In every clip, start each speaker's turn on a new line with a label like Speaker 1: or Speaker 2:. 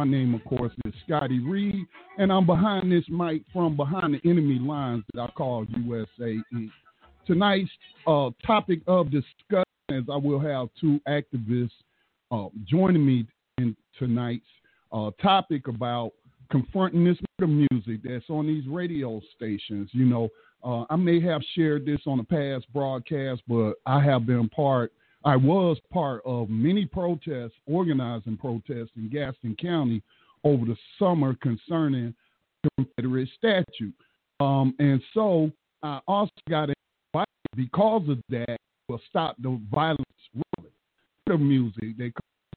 Speaker 1: My name, of course, is Scotty Reed, and I'm behind this mic from behind the enemy lines that I call USA Tonight's uh, topic of discussion is I will have two activists uh, joining me in tonight's uh, topic about confronting this music that's on these radio stations. You know, uh, I may have shared this on a past broadcast, but I have been part I was part of many protests, organizing protests in Gaston County over the summer concerning Confederate statute. Um, and so I also got invited because of that will stop the violence really. The music they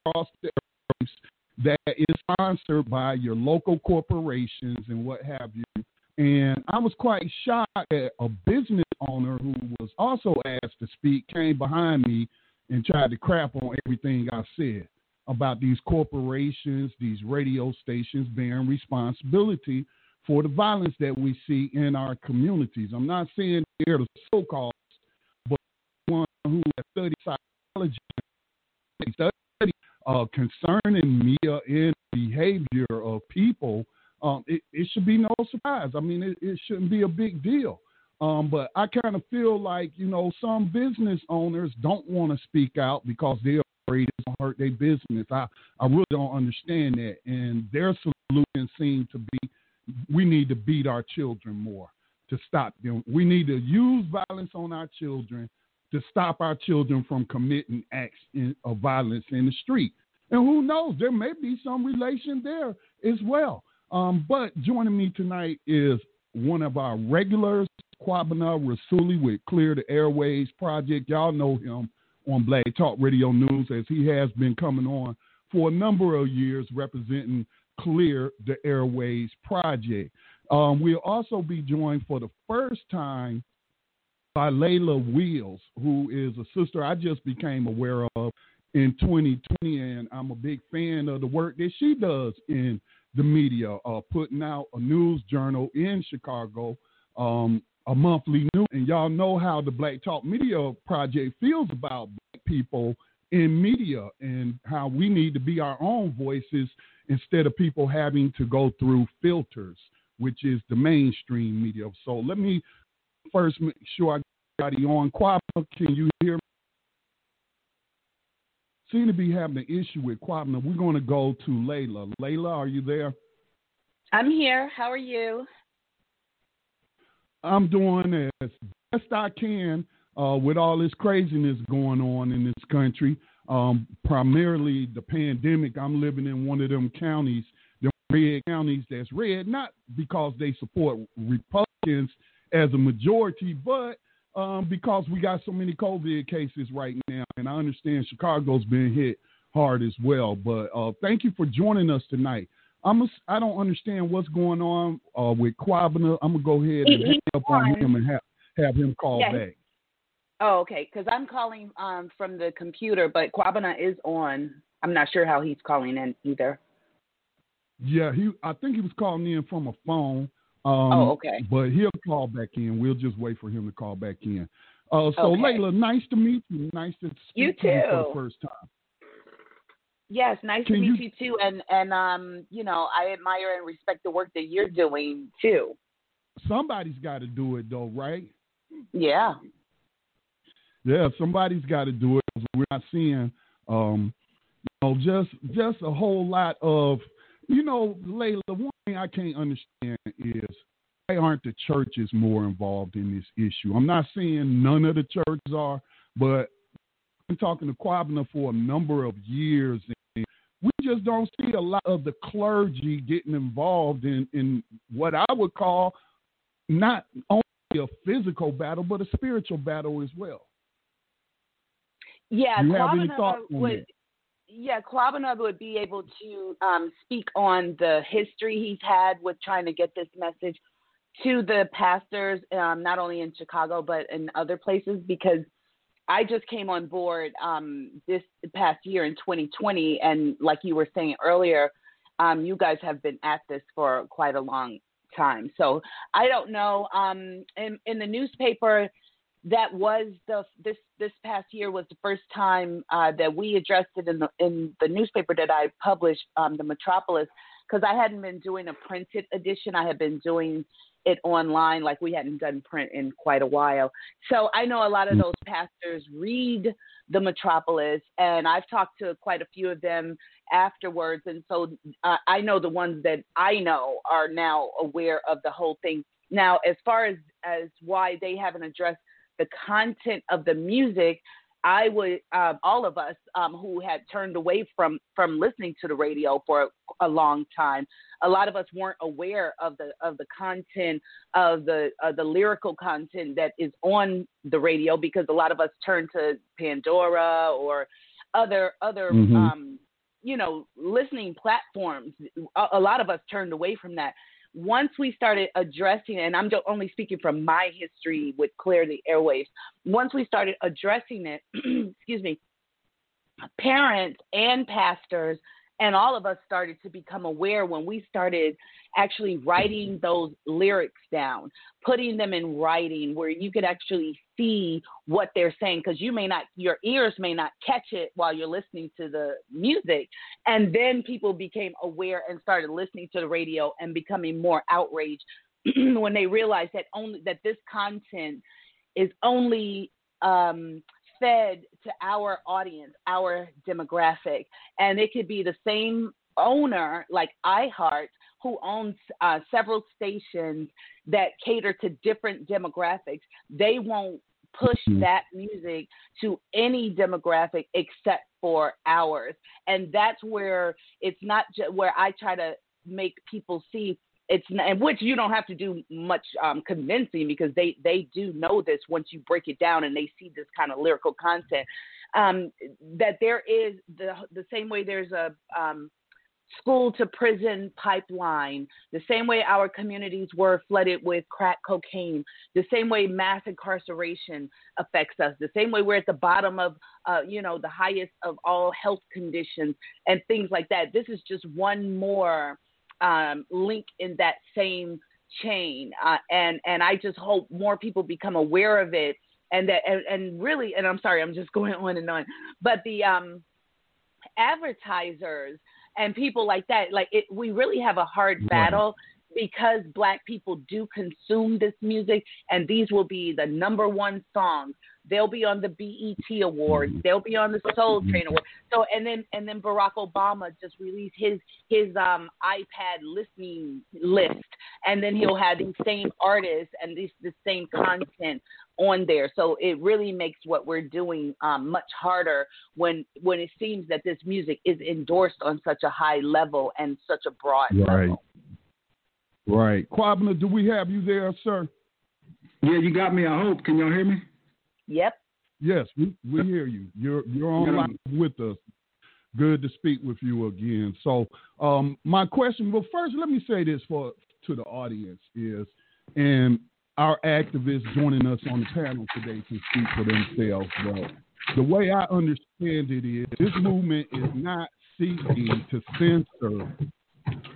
Speaker 1: cross the that is sponsored by your local corporations and what have you. And I was quite shocked that a business owner who was also asked to speak came behind me and tried to crap on everything I said about these corporations, these radio stations bearing responsibility for the violence that we see in our communities. I'm not saying they're the so-called, but one who has studied psychology, study uh, concerning media and behavior of people, um, it, it, should be no surprise. I mean, it, it shouldn't be a big deal. Um, but I kind of feel like, you know, some business owners don't want to speak out because they're afraid it's going to hurt their business. I, I really don't understand that. And their solution seems to be we need to beat our children more to stop them. We need to use violence on our children to stop our children from committing acts in, of violence in the street. And who knows, there may be some relation there as well. Um, but joining me tonight is one of our regulars, Kwabena Rasuli with Clear the Airwaves Project. Y'all know him on Black Talk Radio News as he has been coming on for a number of years representing Clear the Airwaves Project. Um, we'll also be joined for the first time by Layla Wheels, who is a sister I just became aware of in 2020, and I'm a big fan of the work that she does in the media, uh, putting out a news journal in Chicago, um, a monthly news. And y'all know how the Black Talk Media Project feels about black people in media and how we need to be our own voices instead of people having to go through filters, which is the mainstream media. So let me first make sure I got you on. Kwaba, can you hear me? seem to be having an issue with Kwabena. We're going to go to Layla. Layla, are you there?
Speaker 2: I'm here. How are you?
Speaker 1: I'm doing as best I can uh, with all this craziness going on in this country. Um, primarily the pandemic. I'm living in one of them counties, the red counties that's red, not because they support Republicans as a majority, but um, because we got so many COVID cases right now, and I understand Chicago's been hit hard as well. But uh, thank you for joining us tonight. I'm a, I don't understand what's going on uh, with Kwabena. I'm gonna go ahead and hang up on him and have have him call yeah. back.
Speaker 2: Oh, okay. Because I'm calling um, from the computer, but Kwabena is on. I'm not sure how he's calling in either.
Speaker 1: Yeah, he. I think he was calling in from a phone.
Speaker 2: Um, oh, okay.
Speaker 1: But he'll call back in. We'll just wait for him to call back in. Uh, so, okay. Layla, nice to meet you. Nice to speak
Speaker 2: you
Speaker 1: to you for the first time.
Speaker 2: Yes, nice Can to meet you, you too. And and um, you know, I admire and respect the work that you're doing too.
Speaker 1: Somebody's got to do it, though, right?
Speaker 2: Yeah.
Speaker 1: Yeah, somebody's got to do it. We're not seeing, um, you know, just just a whole lot of, you know, Layla. One thing I can't understand is why aren't the churches more involved in this issue? I'm not saying none of the churches are, but I've been talking to Kwabena for a number of years, we just don't see a lot of the clergy getting involved in, in what I would call not only a physical battle, but a spiritual battle as well.
Speaker 2: Yeah,
Speaker 1: you have any thoughts on
Speaker 2: would, yeah, Kwabena would be able to um, speak on the history he's had with trying to get this message to the pastors, um, not only in Chicago but in other places, because I just came on board um, this past year in 2020, and like you were saying earlier, um, you guys have been at this for quite a long time. So I don't know. Um, in, in the newspaper, that was the this this past year was the first time uh, that we addressed it in the in the newspaper that I published, um, the Metropolis, because I hadn't been doing a printed edition. I had been doing it online, like we hadn't done print in quite a while. So I know a lot of those pastors read the Metropolis, and I've talked to quite a few of them afterwards, and so uh, I know the ones that I know are now aware of the whole thing. Now, as far as as why they haven't addressed the content of the music, I would uh, all of us um, who had turned away from from listening to the radio for a, a, long time. A lot of us weren't aware of the of the content of the uh, the lyrical content that is on the radio because a lot of us turned to Pandora or other other mm-hmm. um, you know listening platforms. A, a lot of us turned away from that once we started addressing, and I'm only speaking from my history with Clear the Airwaves, once we started addressing it, excuse me, parents and pastors and all of us started to become aware when we started actually writing those lyrics down, putting them in writing where you could actually see what they're saying because you may not, your ears may not catch it while you're listening to the music. And then people became aware and started listening to the radio and becoming more outraged when they realized that only that this content is only um, fed to our audience, our demographic. And it could be the same owner like iHeart who owns uh, several stations that cater to different demographics. They won't push mm-hmm. that music to any demographic except for ours. And that's where it's not just where I try to make people see it's and which you don't have to do much um, convincing because they they do know this once you break it down and they see this kind of lyrical content um, that there is the the same way there's a um, school to prison pipeline, the same way our communities were flooded with crack cocaine, the same way mass incarceration affects us, the same way we're at the bottom of, uh, you know, the highest of all health conditions and things like that. This is just one more um, link in that same chain. Uh, and and I just hope more people become aware of it. And that and, and really, and I'm sorry, I'm just going on and on, but the um, advertisers and people like that, like it, we really have a hard battle because black people do consume this music and these will be the number one songs they'll be on the BET awards they'll be on the Soul mm-hmm. Train award so and then and then Barack Obama just released his his um iPad listening list and then he'll have these same artists and this the same content on there so it really makes what we're doing um, much harder when when it seems that this music is endorsed on such a high level and such a broad
Speaker 1: right.
Speaker 2: level
Speaker 1: Right. Kwabena, do we have you there, sir?
Speaker 3: Yeah, you got me, I hope. Can y'all hear me?
Speaker 2: Yep.
Speaker 1: Yes, we, we hear you. You're you're online with us. Good to speak with you again. So, um, my question. Well, first, let me say this for to the audience is, and our activists joining us on the panel today can speak for themselves. But the way I understand it is, this movement is not seeking to censor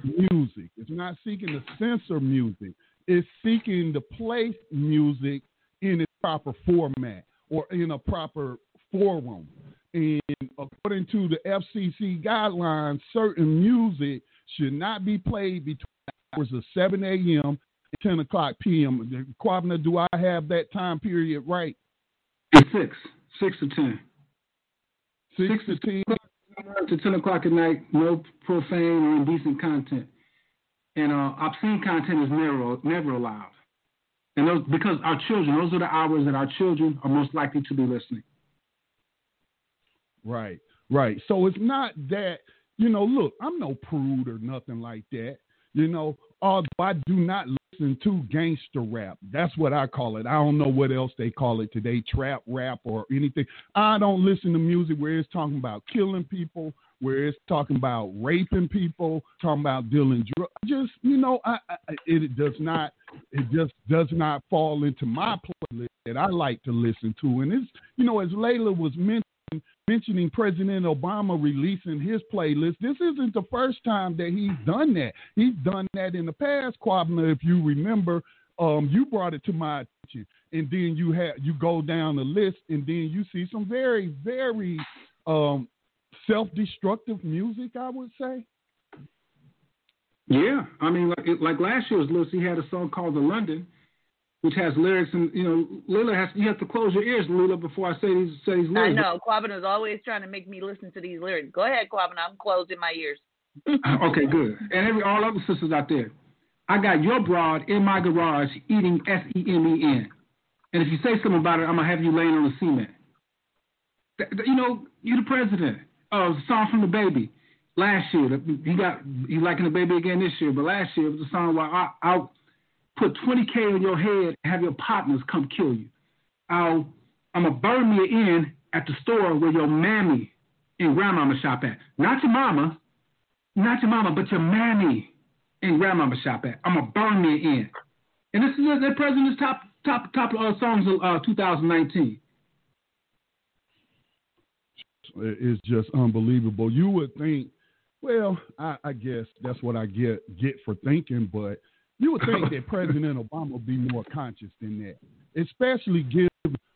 Speaker 1: music. It's not seeking to censor music. It's seeking to place music in its proper format or in a proper forum. And according to the FCC guidelines, certain music should not be played between hours of 7 a.m. and 10 o'clock p.m. Kwabena, do I have that time period right?
Speaker 3: Six. Six to 10.
Speaker 1: Six, Six to 10
Speaker 3: to 10 o'clock at night, no profane or indecent content. And uh, obscene content is never, never allowed. And those, because our children, those are the hours that our children are most likely to be listening.
Speaker 1: Right, right. So it's not that, you know, look, I'm no prude or nothing like that. You know, although I do not listen to gangster rap. That's what I call it. I don't know what else they call it today, trap rap or anything. I don't listen to music where it's talking about killing people, where it's talking about raping people, talking about dealing drugs. Just you know, I, I, it does not, it just does not fall into my playlist that I like to listen to. And it's you know, as Layla was mentioning mentioning President Obama releasing his playlist. This isn't the first time that he's done that. He's done that in the past, Kwabena, if you remember, um, you brought it to my attention, and then you have you go down the list, and then you see some very, very um, self-destructive music. I would say.
Speaker 3: Yeah, I mean, like, like last year's list, he had a song called "The London," which has lyrics, and you know, Layla has you have to close your ears, Layla, before I say these say these lyrics.
Speaker 2: I know Quabin is always trying to make me listen to these lyrics. Go ahead, Quabin. I'm closing my ears.
Speaker 3: okay, good. And every all other sisters out there, I got your broad in my garage eating S E M E N. And if you say something about it, I'm gonna have you laying on the cement. You know, you're the president. Uh, song from DaBaby last year. He got he liking DaBaby again this year, but last year it was a song where I, I'll put 20k on your head and have your partners come kill you. I'll I'm gonna burn me in at the store where your mammy and grandmama shop at. Not your mama, not your mama, but your mammy and grandmama shop at. I'm gonna burn me in. And this is the president's top top top uh, songs of uh, 2019.
Speaker 1: It's just unbelievable. You would think, well, I, I guess that's what I get get for thinking, but you would think that President Obama would be more conscious than that, especially given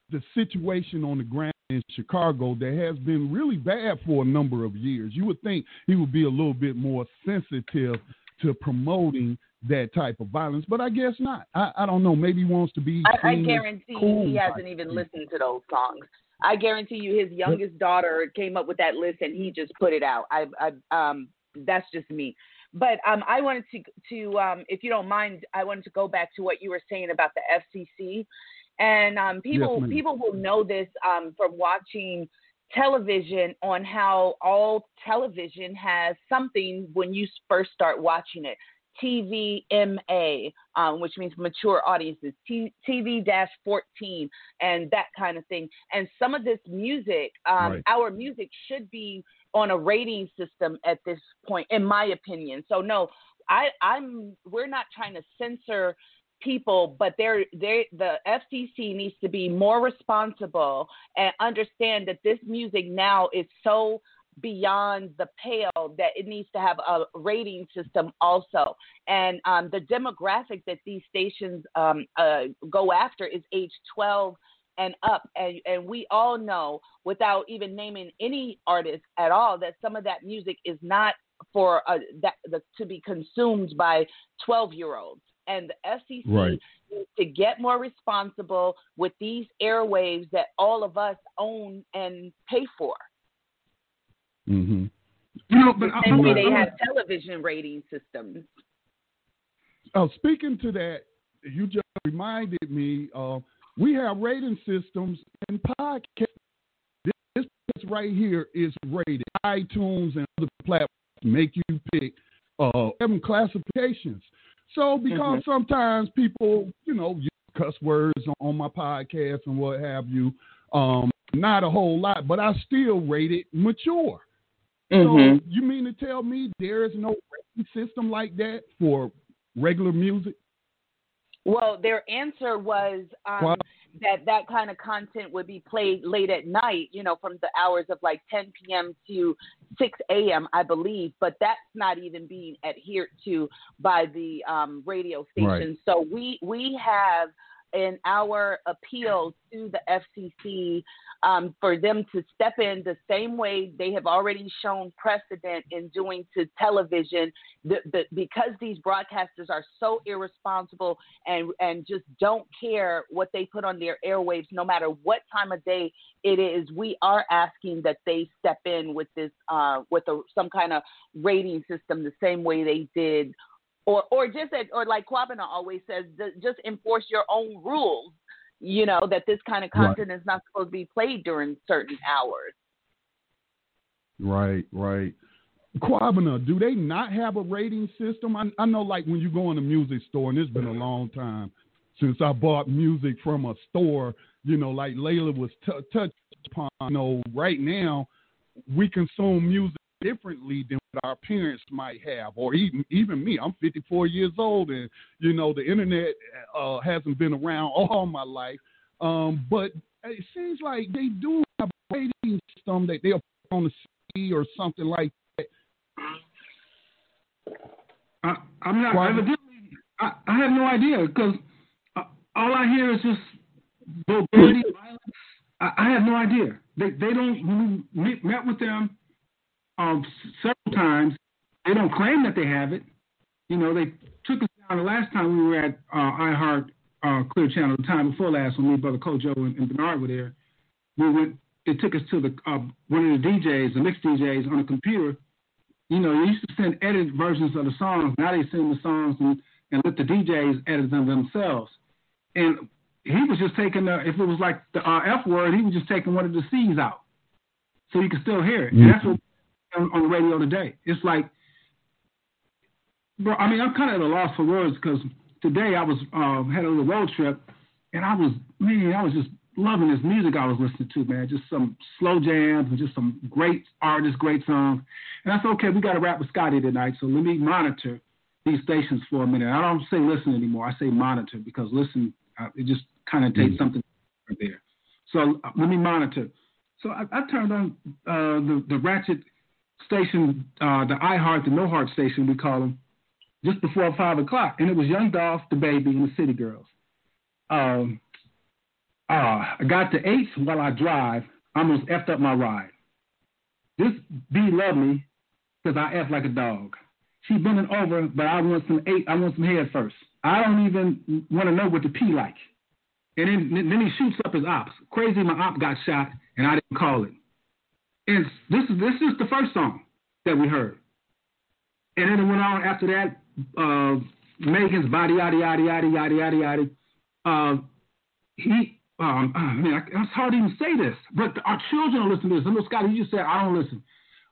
Speaker 1: the situation on the ground in Chicago that has been really bad for a number of years. You would think he would be a little bit more sensitive to promoting that type of violence, but I guess not. I, I don't know. Maybe he wants to be.
Speaker 2: I, I guarantee cool he hasn't even listened to those songs. I guarantee you, his youngest daughter came up with that list and he just put it out. I, I um, that's just me. But um, I wanted to to um, if you don't mind, I wanted to go back to what you were saying about the FCC, and um, people yes, people will know this um, from watching television on how all television has something when you first start watching it. TVMA, um, which means mature audiences, T- TV 14, and that kind of thing. And some of this music, um, right. our music should be on a rating system at this point, in my opinion. So, no, I, I'm we're not trying to censor people, but they're, they're, the FCC needs to be more responsible and understand that this music now is so beyond the pale that it needs to have a rating system also. And um, the demographic that these stations um, uh, go after is age 12 and up. And, and we all know, without even naming any artist at all, that some of that music is not for uh, that the, to be consumed by 12 year olds. And the FCC right. needs to get more responsible with these airwaves that all of us own and pay for.
Speaker 1: Mm-hmm.
Speaker 3: You know, but
Speaker 2: the same way they have television rating systems.
Speaker 1: Oh, speaking to that, you just reminded me. Uh, we have rating systems in podcast. This, this right here is rated. iTunes and other platforms make you pick uh, seven classifications. So because mm-hmm. sometimes people, you know, use cuss words on, on my podcast and what have you, um, not a whole lot, but I still rate it mature. Mm-hmm. So you mean to tell me there is no rating system like that for regular music?
Speaker 2: Well, their answer was um, that that kind of content would be played late at night, you know, from the hours of like 10 p.m. to 6 a.m., I believe, but that's not even being adhered to by the um, radio station. Right. So we we have in our appeal to the FCC um, for them to step in the same way they have already shown precedent in doing to television, the, the, because these broadcasters are so irresponsible and and just don't care what they put on their airwaves, no matter what time of day it is. We are asking that they step in with this uh, with a, some kind of rating system, the same way they did or or just or like Kwabena always says, just enforce your own rules. You know that this kind of content right. is not supposed to be played during certain hours.
Speaker 1: Right, right. Kwabena, do they not have a rating system? I, I know, like when you go in a music store, and it's been a long time since I bought music from a store. You know, like Layla was t- touched upon. You know, right now we consume music differently than what our parents might have, or even even me. I'm 54 years old, and you know the internet uh, hasn't been around all my life. Um, but it seems like they do have a rating system that they'll put on the CD or something like that.
Speaker 3: I, I'm not. Evidently, I, I have no idea because all I hear is just vulgarity, violence. I, I have no idea. They they don't. When we met with them um, several times, they don't claim that they have it. You know, they took us down the last time we were at uh, iHeart uh, Clear Channel, the time before last, when me, brother Kojo, and, and Bernard were there. We went. They took us to the uh, one of the DJs, the mix DJs, on a computer. You know, they used to send edited versions of the songs. Now they send the songs and, and let the DJs edit them themselves. And he was just taking the, if it was like the uh, F word, he was just taking one of the C's out, so you could still hear it. Mm-hmm. And that's what on, on the radio today. It's like bro, I mean, I'm kind of at a loss for words because today I was uh, had a little road trip, and I was man, I was just loving this music I was listening to, man. Just some slow jams and just some great artists, great songs. And I said, okay, we got to rap with Scotty tonight, so let me monitor these stations for a minute. I don't say listen anymore. I say monitor because listen, uh, it just kind of takes mm-hmm. something there. So uh, let me monitor. So I, I turned on uh, the the Ratchet station, uh, the iHeart, the No Heart station, we call them, just before five o'clock, and it was Young Dolph, DaBaby, and the City Girls. Um, uh, I got to eight while I drive. Almost effed up my ride. This B loved me because I F like a dog. She bending over, but I want some eight. I want some head first. I don't even want to know what the P like. And then, then he shoots up his ops. Crazy, my op got shot, and I didn't call it. And this is this is the first song that we heard. And then it went on after that uh, Megan's body, yada, yada, yada, yada, yada, yada. Uh, he, um, I mean, I, it's hard to even say this, but our children don't listen to this. I know, Scotty, you just said, I don't listen.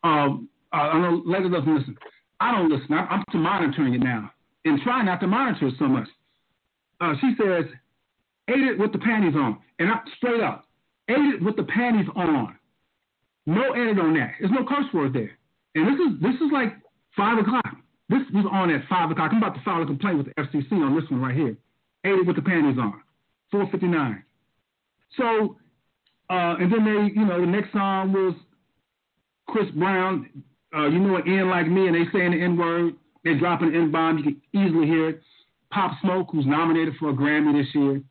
Speaker 3: Um, uh, I know Layla doesn't listen. I don't listen. I, I'm to monitoring it now and try not to monitor it so much. Uh, she says, ate it with the panties on. And I, straight up, ate it with the panties on. No edit on that. There's no curse word there. And this is this is like five o'clock. This was on at 5 o'clock. I'm about to file a complaint with the FCC on this one right here. 80 with the panties on. 459. So, uh, and then they, you know, the next song was Chris Brown, uh, you know, an N like me, and they saying the N word. They're dropping an N bomb. You can easily hear it. Pop Smoke, who's nominated for a Grammy this year,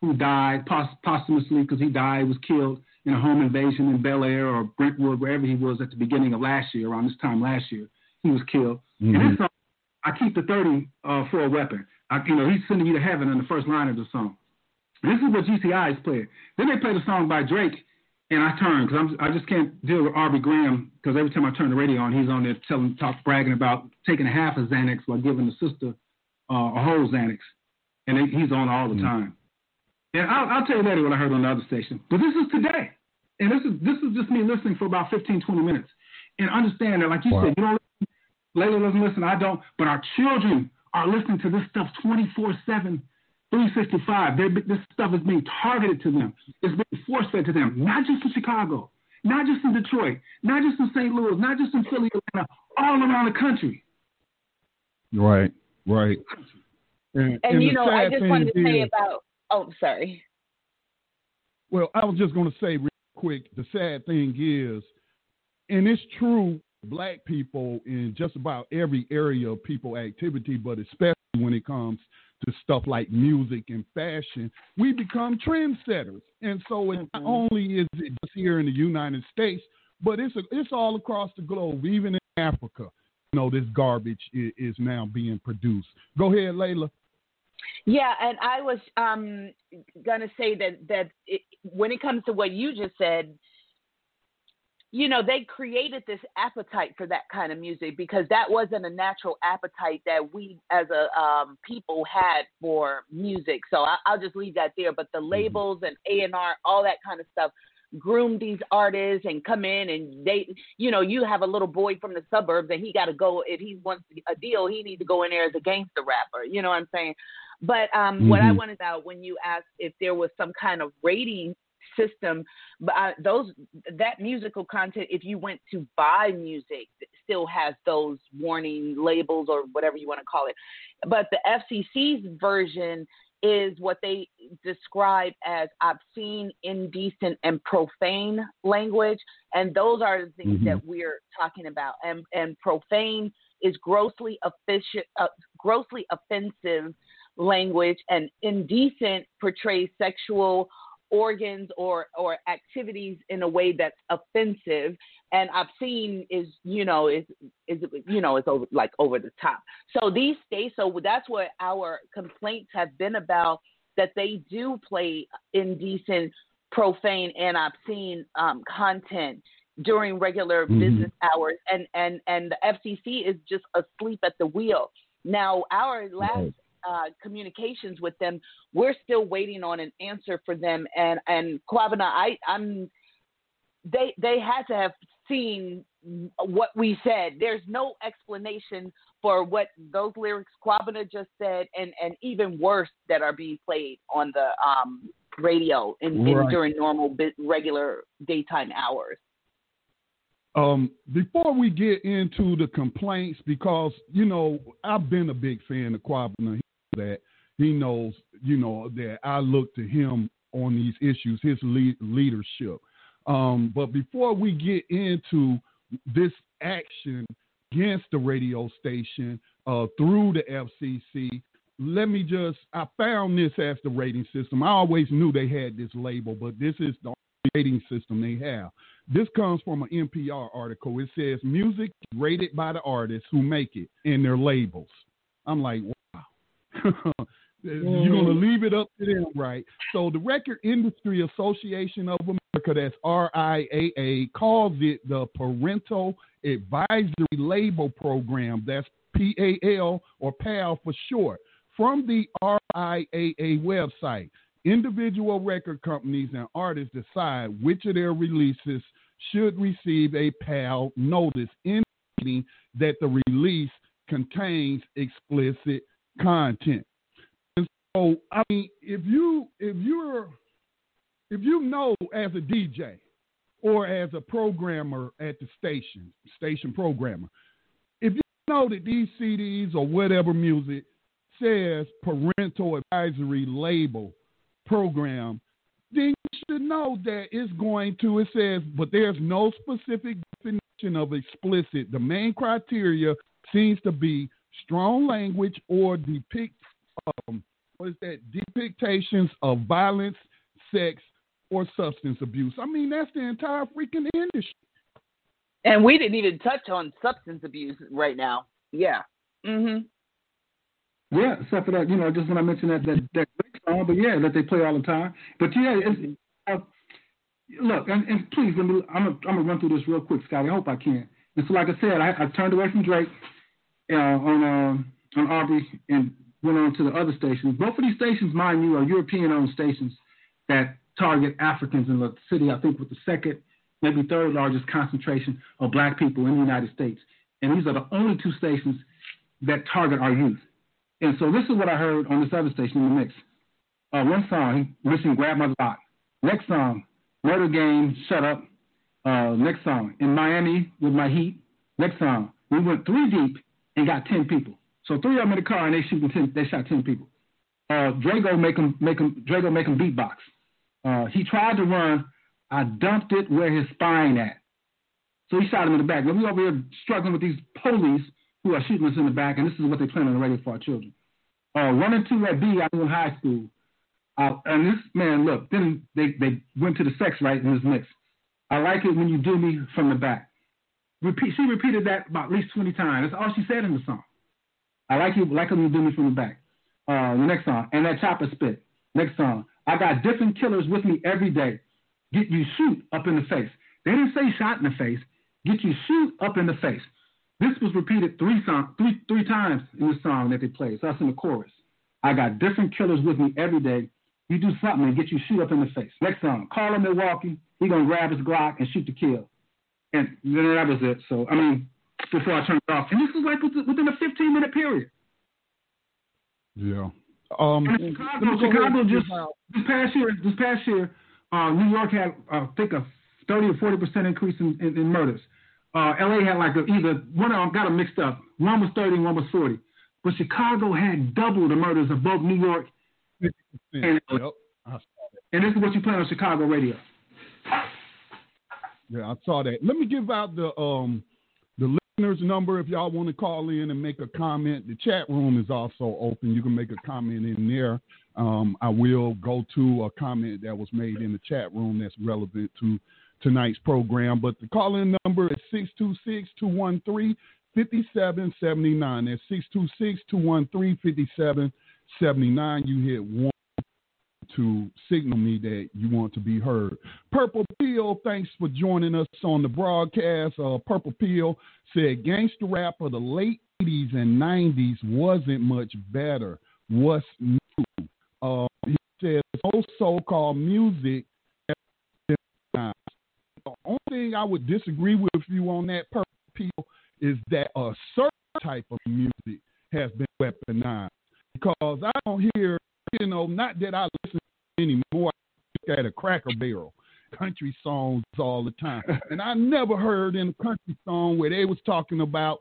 Speaker 3: who died post- posthumously because he died, was killed in a home invasion in Bel Air or Brentwood, wherever he was at the beginning of last year, around this time last year. He was killed. Mm-hmm. And this song, I keep the 30 uh, for a weapon. I, you know, he's sending you to heaven in the first line of the song. This is what GCI is playing. Then they play the song by Drake, and I turn because I just can't deal with Aubrey Graham because every time I turn the radio on, he's on there telling, talk, bragging about taking a half of Xanax while giving the sister uh, a whole Xanax, and he's on all the mm-hmm. time. And I'll, I'll, tell you later what I heard on the other station. But this is today, and this is this is just me listening for about 15, 20 minutes, and understand that, like you wow. said, you don't Layla doesn't listen, I don't, but our children are listening to this stuff 24 7, 365. They're, this stuff is being targeted to them, it's being force fed to them, not just in Chicago, not just in Detroit, not just in St. Louis, not just in Philly, Atlanta, all around the country.
Speaker 1: Right, right.
Speaker 2: And, and, and you know, I just wanted to say about, oh, sorry.
Speaker 1: Well, I was just going to say real quick the sad thing is, and it's true black people in just about every area of people activity, but especially when it comes to stuff like music and fashion, we become trendsetters. And so it's mm-hmm. not only is it just here in the United States, but it's a, it's all across the globe, even in Africa. You know, this garbage is, is now being produced. Go ahead, Layla.
Speaker 2: Yeah, and I was um, gonna say that that it, when it comes to what you just said, you know, they created this appetite for that kind of music because that wasn't a natural appetite that we as a um, people had for music. So I, will just leave that there. But the mm-hmm. labels and A and R, all that kind of stuff, groom these artists and come in and they, you know, you have a little boy from the suburbs and he got to go if he wants a deal, he needs to go in there as a gangster rapper. You know what I'm saying? But um, mm-hmm. what I mm-hmm. wanted out when you asked if there was some kind of rating system. I, those that musical content, if you went to buy music, still has those warning labels or whatever you want to call it. But the FCC's version is what they describe as obscene, indecent, and profane language, and those are the things mm-hmm. that we're talking about. And and profane is grossly efficient, uh, grossly offensive language and indecent portrays sexual organs or or activities in a way that's offensive. And obscene is you know is is you know is over like over the top. So these states so that's what our complaints have been about that they do play indecent profane and obscene um, content during regular mm-hmm. business hours. And and and the FCC is just asleep at the wheel. Now our last uh, communications with them. We're still waiting on an answer for them. And and Kwabena, I I'm they they had to have seen what we said. There's no explanation for what those lyrics Kwabena just said, and and even worse that are being played on the um, radio in, right. in during normal regular daytime hours.
Speaker 1: Um, before we get into the complaints, because you know I've been a big fan of Kwabena that he knows, you know, that I look to him on these issues, his lead, leadership. Um, but before we get into this action against the radio station uh, through the FCC, let me just, I found this as the rating system. I always knew they had this label, but this is the rating system they have. This comes from an NPR article. It says music rated by the artists who make it and their labels. I'm like, You're going to mm-hmm. leave it up to them, right? So the Record Industry Association of America, that's RIAA, calls it the Parental Advisory Label Program. That's PAL or PAL for short. From the RIAA website, individual record companies and artists decide which of their releases should receive a PAL notice indicating that the release contains explicit content. And so, I mean, if you if you're if you know as a DJ or as a programmer at the station, station programmer, if you know that these CDs or whatever music says parental advisory label program, then you should know that it's going to, it says, but there's no specific definition of explicit. The main criteria seems to be strong language or depict um, what is that depictions of violence, sex, or substance abuse. I mean, that's the entire freaking industry.
Speaker 2: And we didn't even touch on substance abuse right now. Yeah. Mm Mhm.
Speaker 3: Yeah, except for that, you know, just when I mentioned that that, that song, but yeah, that they play all the time. But yeah, it's, uh, look, and, and please, let me, I'm gonna, I'm gonna run through this real quick, Scotty. I hope I can. And so, like I said, I, I turned away from Drake uh, on uh, on Aubrey and went on to the other stations. Both of these stations, mind you, are European-owned stations that target Africans in the city. I think with the second, maybe third largest concentration of Black people in the United States. And these are the only two stations that target our youth. And so this is what I heard on this other station in the mix. Uh, one song, "Listen, Grab My Lot." Next song, Murder Game, Shut Up. Uh, next song, In Miami with My Heat. Next song, we went three deep and got 10 people. So three of them in the car and they shooting 10, they shot 10 people. Uh, Drago make him, make him, Drago make him beatbox. Uh, he tried to run. I dumped it where his spine at. So he shot him in the back. Now we over here struggling with these police who are shooting us in the back, and this is what they plan on the radio for our children. Uh, one and two at B, I was in high school. Uh, and this man, look, then they, they went to the sex right in this mix. I like it when you do me from the back. Repeat. She repeated that about at least 20 times. That's all she said in the song. I like you, like when you do me from the back. Uh, the next song, and that chopper spit. Next song, I got different killers with me every day. Get you shoot up in the face. They didn't say shot in the face. Get you shoot up in the face. This was repeated three song, three three times in the song that they played. So that's in the chorus. I got different killers with me every day. You do something and get you shoot up in the face. Next song, call him Milwaukee. He gonna grab his Glock and shoot to kill and then that was it. So I mean, before I turned it off, and this was like within a 15 minute period.
Speaker 1: Yeah. Um,
Speaker 3: and Chicago, Chicago just this past year, this past year, uh, New York had uh, I think a 30 or 40 percent increase in, in, in murders. Uh, LA had like a, either one of them got them mixed up. One was 30, one was 40. But Chicago had double the murders of both New York and, yep. and this is what you play on Chicago radio.
Speaker 1: Yeah, I saw that. Let me give out the um the listeners' number if y'all want to call in and make a comment. The chat room is also open. You can make a comment in there. Um, I will go to a comment that was made in the chat room that's relevant to tonight's program. But the call in number is 626 213 5779. That's 626 213 5779. You hit one to signal me that you want to be heard. Purple Peel, thanks for joining us on the broadcast. Uh, Purple Peel said gangster rap of the late 80s and 90s wasn't much better. What's new? Uh, he says no so-called music. The only thing I would disagree with you on that, Purple Peel, is that a certain type of music has been weaponized because I don't hear, you know, not that I listen anymore. I look at a cracker barrel country songs all the time. And I never heard in a country song where they was talking about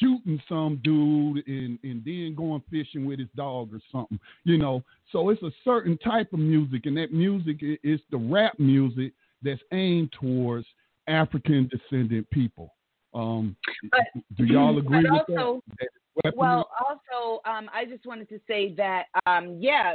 Speaker 1: shooting some dude and, and then going fishing with his dog or something. You know, so it's a certain type of music, and that music is the rap music that's aimed towards African descendant people. Um, but, do y'all agree with
Speaker 2: also, that? Well, also, um, I just wanted to say that, um, yeah,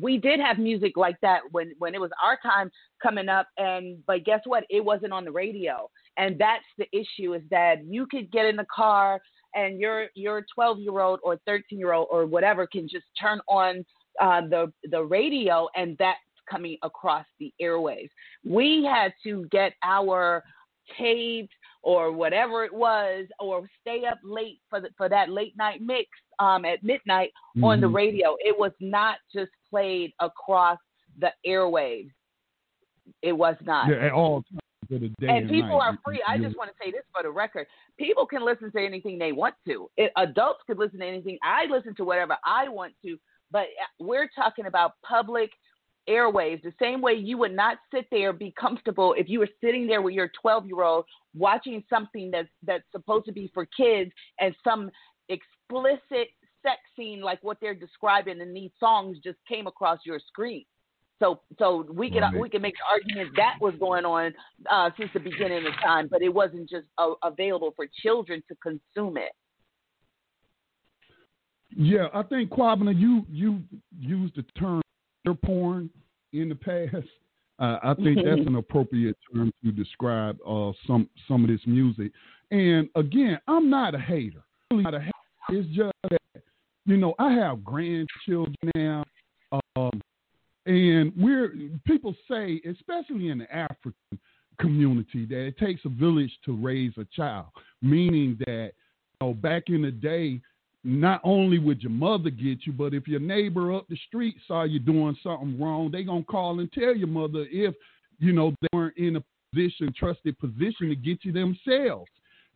Speaker 2: we did have music like that when, when it was our time coming up, and but guess what? It wasn't on the radio, and that's the issue is that you could get in the car and your your 12 year old or 13 year old or whatever can just turn on uh, the the radio, and that's coming across the airwaves. We had to get our tapes or whatever it was, or stay up late for the, for that late night mix um, at midnight mm-hmm. on the mm-hmm. radio. It was not just played across the airwaves. It was not.
Speaker 1: Yeah, at all
Speaker 2: and,
Speaker 1: and
Speaker 2: people
Speaker 1: night.
Speaker 2: are free. I just want to say this for the record: people can listen to anything they want to. It, adults could listen to anything. I listen to whatever I want to, but uh, we're talking about public airwaves the same way you would not sit there be comfortable if you were sitting there with your 12 year old watching something that's that's supposed to be for kids and some explicit sex scene like what they're describing in these songs just came across your screen so so we can right. we can make the argument that was going on uh, since the beginning of time but it wasn't just uh, available for children to consume it
Speaker 1: yeah, I think Kwabena, you you used the term porn in the past. Uh, I think that's an appropriate term to describe uh, some some of this music. And again, I'm not a hater. I'm not a hater. It's just that you know I have grandchildren now, um, and we're people say, especially in the African community, that it takes a village to raise a child. Meaning that you know, back in the day, not only would your mother get you, but if your neighbor up the street saw you doing something wrong, they gonna call and tell your mother if you know they weren't in a position, trusted position to get you themselves.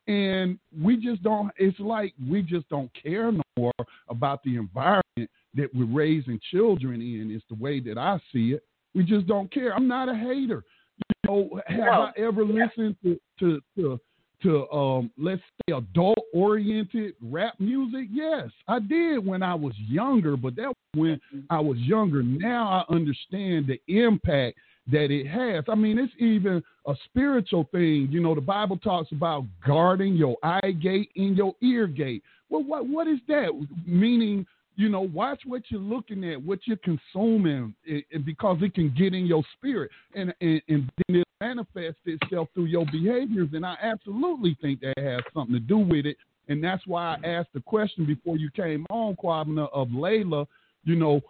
Speaker 1: And we just don't. It's like we just don't care no more about the environment that we're raising children in. Is the way that I see it. We just don't care. I'm not a hater. You know, have no. I ever listened to to, to to um, let's say adult oriented rap music? Yes, I did when I was younger, but that when I was younger. Now I understand the impact that it has. I mean, it's even a spiritual thing. You know, the Bible talks about guarding your eye gate and your ear gate. Well, what what is that? Meaning you know, watch what you're looking at, what you're consuming, it, it, because it can get in your spirit and, and, and then it manifests itself through your behaviors. And I absolutely think that has something to do with it. And that's why I asked the question before you came on, Kwabena, of Layla, you know,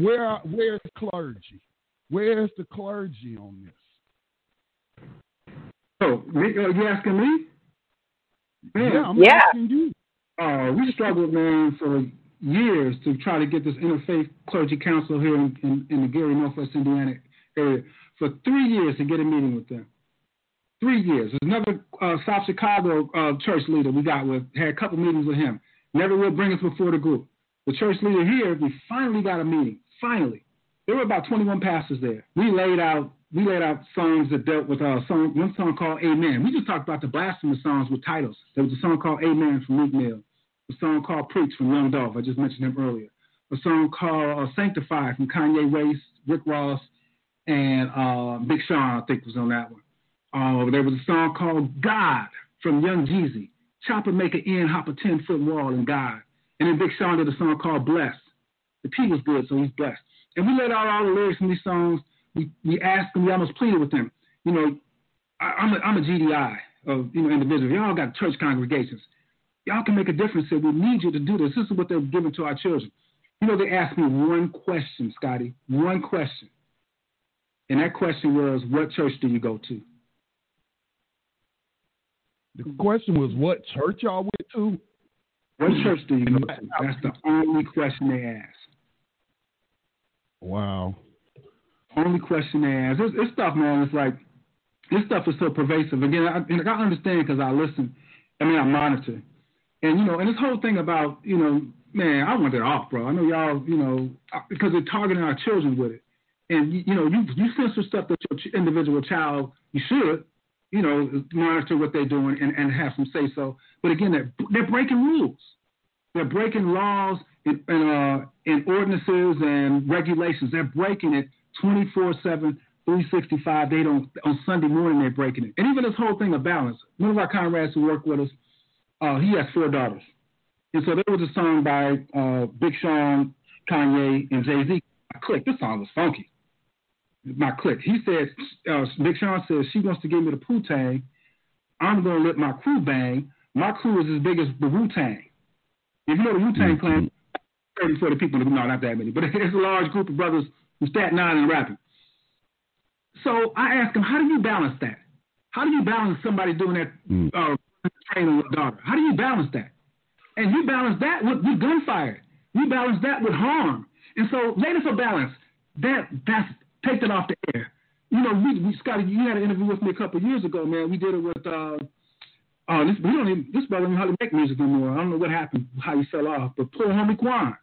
Speaker 1: where where's the clergy? Where's the clergy on this?
Speaker 3: Oh, you asking me?
Speaker 1: Man, yeah, I'm yeah. asking you.
Speaker 3: Uh, we struggled, man, for years to try to get this interfaith clergy council here in, in, in the Gary, Northwest Indiana area for three years to get a meeting with them. Three years. There's another uh, South Chicago uh, church leader we got with, had a couple meetings with him. Never will bring us before the group. The church leader here, we finally got a meeting. Finally. There were about 21 pastors there. We laid out we laid out songs that dealt with uh, song, one song called Amen. We just talked about the blasphemous songs with titles. There was a song called Amen from Meek Mill a song called Preach from Young Dolph. I just mentioned him earlier. A song called uh, Sanctified from Kanye West, Rick Ross, and uh, Big Sean, I think, was on that one. Uh, there was a song called God from Young Jeezy, Chopper make an end, hop a 10 foot wall and God. And then Big Sean did a song called Blessed. The P was good, so he's blessed. And we let out all the lyrics from these songs. We, we asked them, we almost pleaded with them. You know, I, am a, I'm a GDI of you know individuals. Y'all got church congregations. Y'all can make a difference here. We need you to do this. This is what they're giving to our children. You know, they asked me one question, Scotty, one question. And that question was, what church do you go to?
Speaker 1: The question was, what church y'all went to?
Speaker 3: What church do you go to? That's the only question they asked.
Speaker 1: Wow.
Speaker 3: Only question they asked. It's, it's stuff, man. It's like, this stuff is so pervasive. Again, I, and I understand because I listen. I mean, I monitor. And, you know, and this whole thing about, you know, man, I want that off, bro. I know y'all, you know, because they're targeting our children with it. And, you, you know, you, you censor stuff that your individual child, you should, you know, monitor what they're doing and, and have some say so. But again, they're, they're breaking rules. They're breaking laws and, and, uh, and ordinances and regulations. They're breaking it 24 7, 365. They don't, on Sunday morning, they're breaking it. And even this whole thing of balance. One of our comrades who work with us, uh, he has four daughters. And so there was a song by uh, Big Sean, Kanye, and Jay Z. I clicked. This song was funky. My click. He said, uh, Big Sean says, she wants to give me the Poo Tang. I'm going to let my crew bang. My crew is as big as the Wu Tang. If you know the Wu Tang mm-hmm. clan, 30, 40 people, no, not that many, but it's a large group of brothers from Staten Island and rapping. So I asked him, how do you balance that? How do you balance somebody doing that, mm. uh, training with daughter? How do you balance that? And you balance that with, with gunfire. You balance that with harm. And so, ladies for balance, that that's take that off the air. You know, we, we Scotty, you had an interview with me a couple of years ago, man. We did it with uh, uh this we don't even this brother don't hardly make music anymore. I don't know what happened, how he fell off. But poor homie Quan,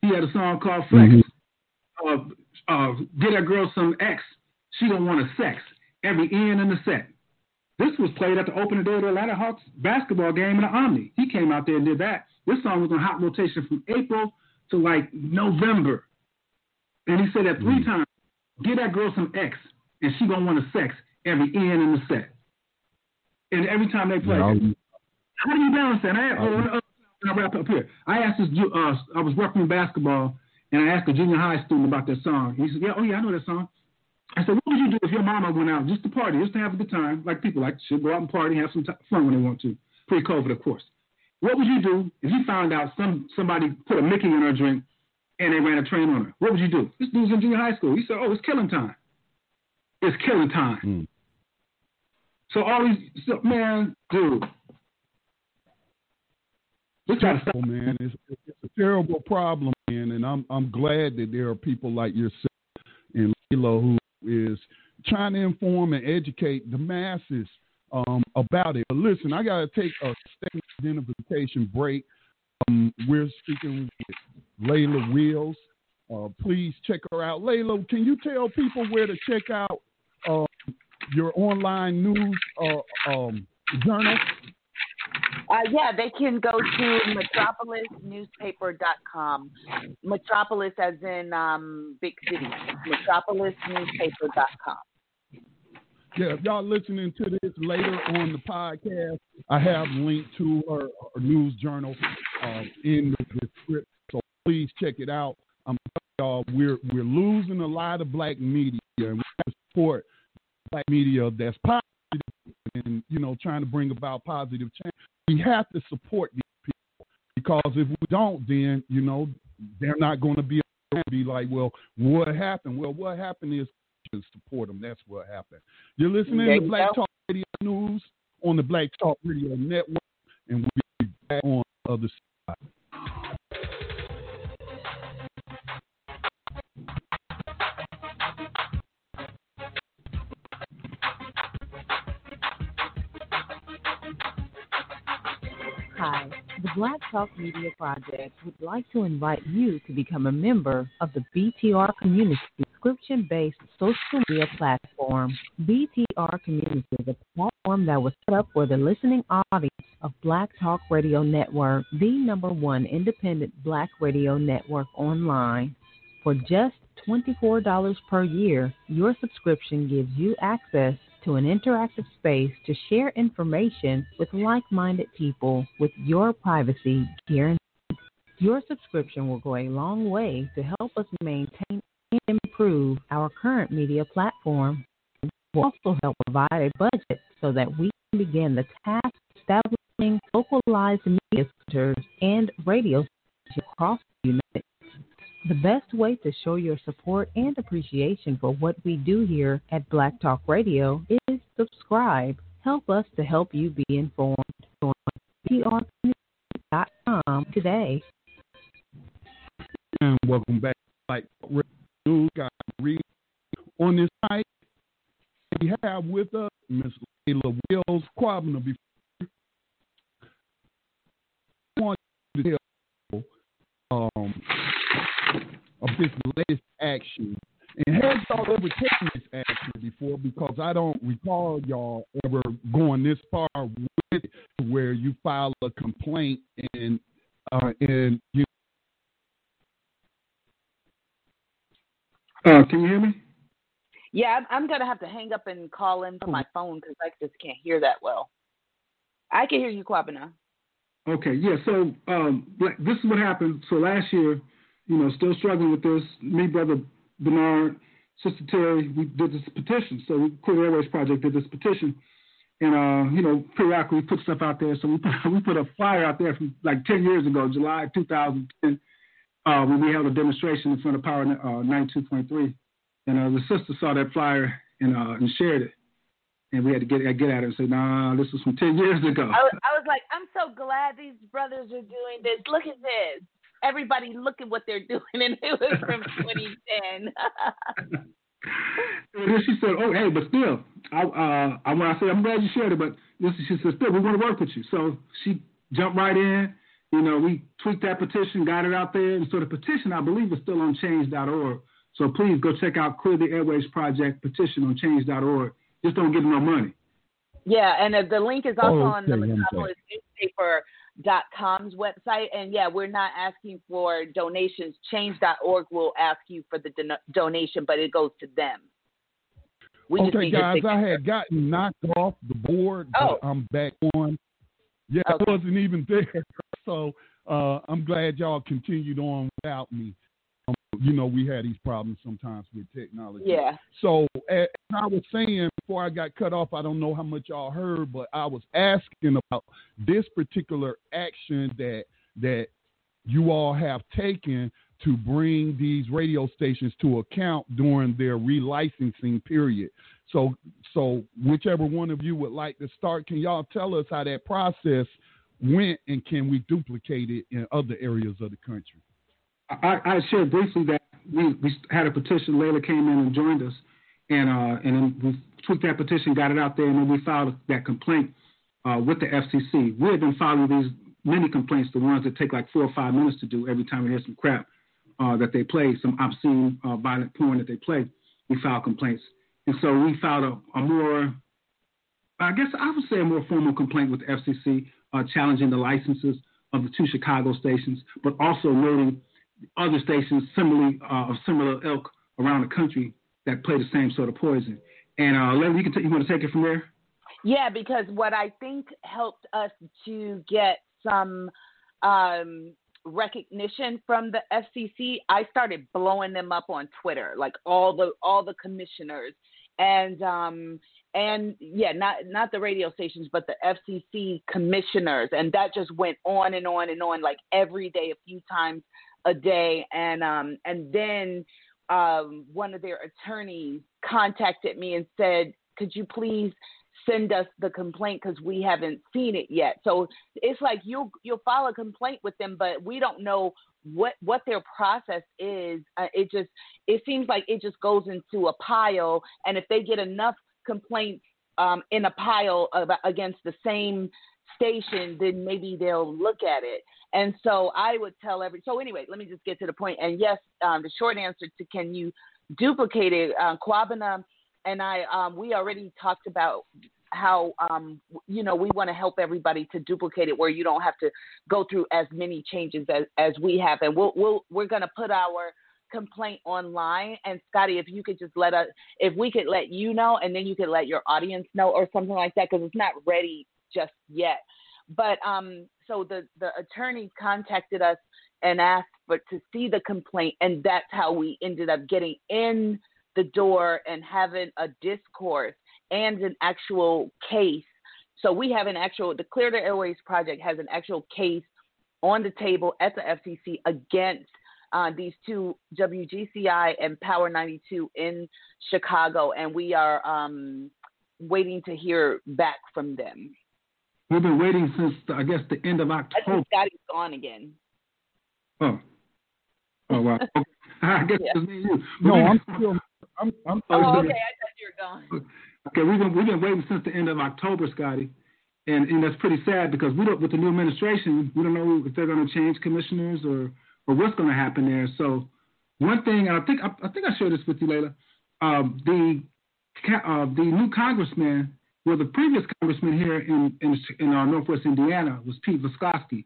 Speaker 3: he had a song called Flex. Mm-hmm. Uh, uh, get that girl some X. She don't want a sex. Every end in the set. This was played at the opening day of the Atlanta Hawks basketball game in the Omni. He came out there and did that. This song was on hot rotation from April to like November. And he said that 3 mm times. Get that girl some X, and she gonna want a sex every end in the set. And every time they play, how do you balance that? I, oh, I wrap up here. I asked this. Uh, I was working basketball, and I asked a junior high student about that song. He said, "Yeah, oh yeah, I know that song." I said, what would you do if your mama went out just to party, just to have a good time, like people like to go out and party, have some t- fun when they want to, pre-COVID, of course. What would you do if you found out some somebody put a Mickey in her drink and they ran a train on her? What would you do? This dude's in junior high school. He said, oh, it's killing time. It's killing time. Mm. So all these, so, man, dude.
Speaker 1: This terrible, man. It's, it's a terrible problem, man, and I'm I'm glad that there are people like yourself and Lilo who is trying to inform and educate the masses um, about it. But listen, I got to take a statement identification break. Um, we're speaking with Layla Wheels. Uh, please check her out. Layla, can you tell people where to check out uh, your online news uh, um, journal?
Speaker 2: Uh, yeah, they can go to metropolisnewspaper.com. Metropolis, as in um, big city. Metropolisnewspaper.com.
Speaker 1: Yeah, if y'all listening to this later on the podcast, I have linked to her, news journal uh, in the description. So please check it out. I'm y'all, we're we're losing a lot of black media, and we have to support black media that's positive and you know trying to bring about positive change we have to support these people because if we don't, then you know they're not going to be be like, well, what happened? Well, what happened is support them. That's what happened. You're listening to Black Talk Radio News on the Black Talk Radio Network, and we'll be back on the other side.
Speaker 4: Hi, the Black Talk Media Project would like to invite you to become a member of the BTR Community subscription based social media platform. BTR Community is a platform that was set up for the listening audience of Black Talk Radio Network, the number one independent black radio network online. For just $24 per year, your subscription gives you access to an interactive space to share information with like minded people with your privacy guaranteed. Your subscription will go a long way to help us maintain and improve our current media platform. It will also help provide a budget so that we can begin the task of establishing localized media centers and radio stations across the United States. The best way to show your support and appreciation for what we do here at Black Talk Radio is subscribe. Help us to help you be informed. Join BTRCommunity.com today
Speaker 1: and welcome back. Like news, got read on this night. We have with us Miss Layla Wills Kwabena. Before I want to tell um, of this latest action. And has y'all ever taken this action before? Because I don't recall y'all ever going this far with it, where you file a complaint and uh, and you
Speaker 3: Uh, can you hear me?
Speaker 2: Yeah, I'm, I'm gonna have to hang up and call in from my phone because I just can't hear that well. I can hear you, Kwabena.
Speaker 3: Okay, yeah. So um, this is what happened. So last year, you know, still struggling with this. Me, brother Bernard, sister Terry, we did this petition. So we, Clear Airwaves Project did this petition, and uh, you know, periodically we put stuff out there. So we put, we put a flyer out there from like 10 years ago, July 2010 uh, when we held a demonstration in front of Power uh, 92.3. And uh, the sister saw that flyer and, uh, and shared it. And we had to get, get at it and say, nah, this was from 10 years ago.
Speaker 2: I was, I was like, I'm so glad these brothers are doing this. Look at this. Everybody look at what they're doing. And it was from 2010. and
Speaker 3: then she said, "Oh, hey, but still, I, uh, I when I said I'm glad you shared it, but this, she said, still, we want to work with you." So she jumped right in, you know, we tweaked that petition, got it out there. And so the petition, I believe, is still on change.org. So please go check out Clear the Airwaves Project petition on change.org. Just don't give them no money.
Speaker 2: Yeah, and uh, the link is also oh, okay, on the Metropolis newspaper.com's website. And yeah, we're not asking for donations. Change.org will ask you for the don- donation, but it goes to them.
Speaker 1: We okay, guys, I had gotten knocked off the board, oh. I'm back on. Yeah, okay. I wasn't even there. So uh, I'm glad y'all continued on without me. You know, we had these problems sometimes with technology.
Speaker 2: Yeah.
Speaker 1: So as I was saying before I got cut off, I don't know how much y'all heard, but I was asking about this particular action that that you all have taken to bring these radio stations to account during their relicensing period. So, so whichever one of you would like to start, can y'all tell us how that process went, and can we duplicate it in other areas of the country?
Speaker 3: I, I shared briefly that we, we had a petition. Layla came in and joined us, and uh, and then we tweaked that petition, got it out there, and then we filed that complaint uh, with the FCC. We had been filing these many complaints, the ones that take like four or five minutes to do every time we hear some crap uh, that they play, some obscene, uh, violent porn that they play. We file complaints. And so we filed a, a, more, I guess I would say a more formal complaint with the FCC, uh, challenging the licenses of the two Chicago stations, but also noting other stations similarly uh, of similar ilk around the country that play the same sort of poison. And uh, Larry, you can t- you want to take it from there?
Speaker 2: Yeah, because what I think helped us to get some um, recognition from the FCC, I started blowing them up on Twitter, like all the all the commissioners and um and yeah, not not the radio stations, but the FCC commissioners, and that just went on and on and on, like every day, a few times a day, and um and then um one of their attorneys contacted me and said, could you please send us the complaint because we haven't seen it yet. So it's like you'll you'll file a complaint with them, but we don't know what what their process is. Uh, it just it seems like it just goes into a pile, and if they get enough complaints um, in a pile of, against the same station, then maybe they'll look at it. And so I would tell every. So anyway, let me just get to the point. And yes, um, the short answer to can you duplicate it? Uh, Kwabena and I um, we already talked about how um, you know we want to help everybody to duplicate it where you don't have to go through as many changes as, as we have and we'll, we'll we're going to put our complaint online. And Scotty, if you could just let us, if we could let you know, and then you could let your audience know, or something like that, because it's not ready just yet. But um, so the the attorneys contacted us and asked for to see the complaint, and that's how we ended up getting in the door and having a discourse and an actual case. So we have an actual the Clear the Airwaves project has an actual case on the table at the FCC against uh, these two WGCI and Power 92 in Chicago, and we are um, waiting to hear back from them.
Speaker 3: We've been waiting since I guess the end of October. I
Speaker 2: think Scotty's gone again.
Speaker 3: Oh. Oh wow. I guess yeah. it's me you.
Speaker 1: No, I'm still. I'm. I'm
Speaker 2: oh, okay. I thought you were gone.
Speaker 3: Okay, we've been we've been waiting since the end of October, Scotty, and and that's pretty sad because we don't with the new administration we don't know if they're going to change commissioners or or what's going to happen there. So one thing, and I think I, I think I shared this with you, Layla. Um, the uh, the new congressman, well, the previous congressman here in in, in uh, Northwest Indiana was Pete Visclosky,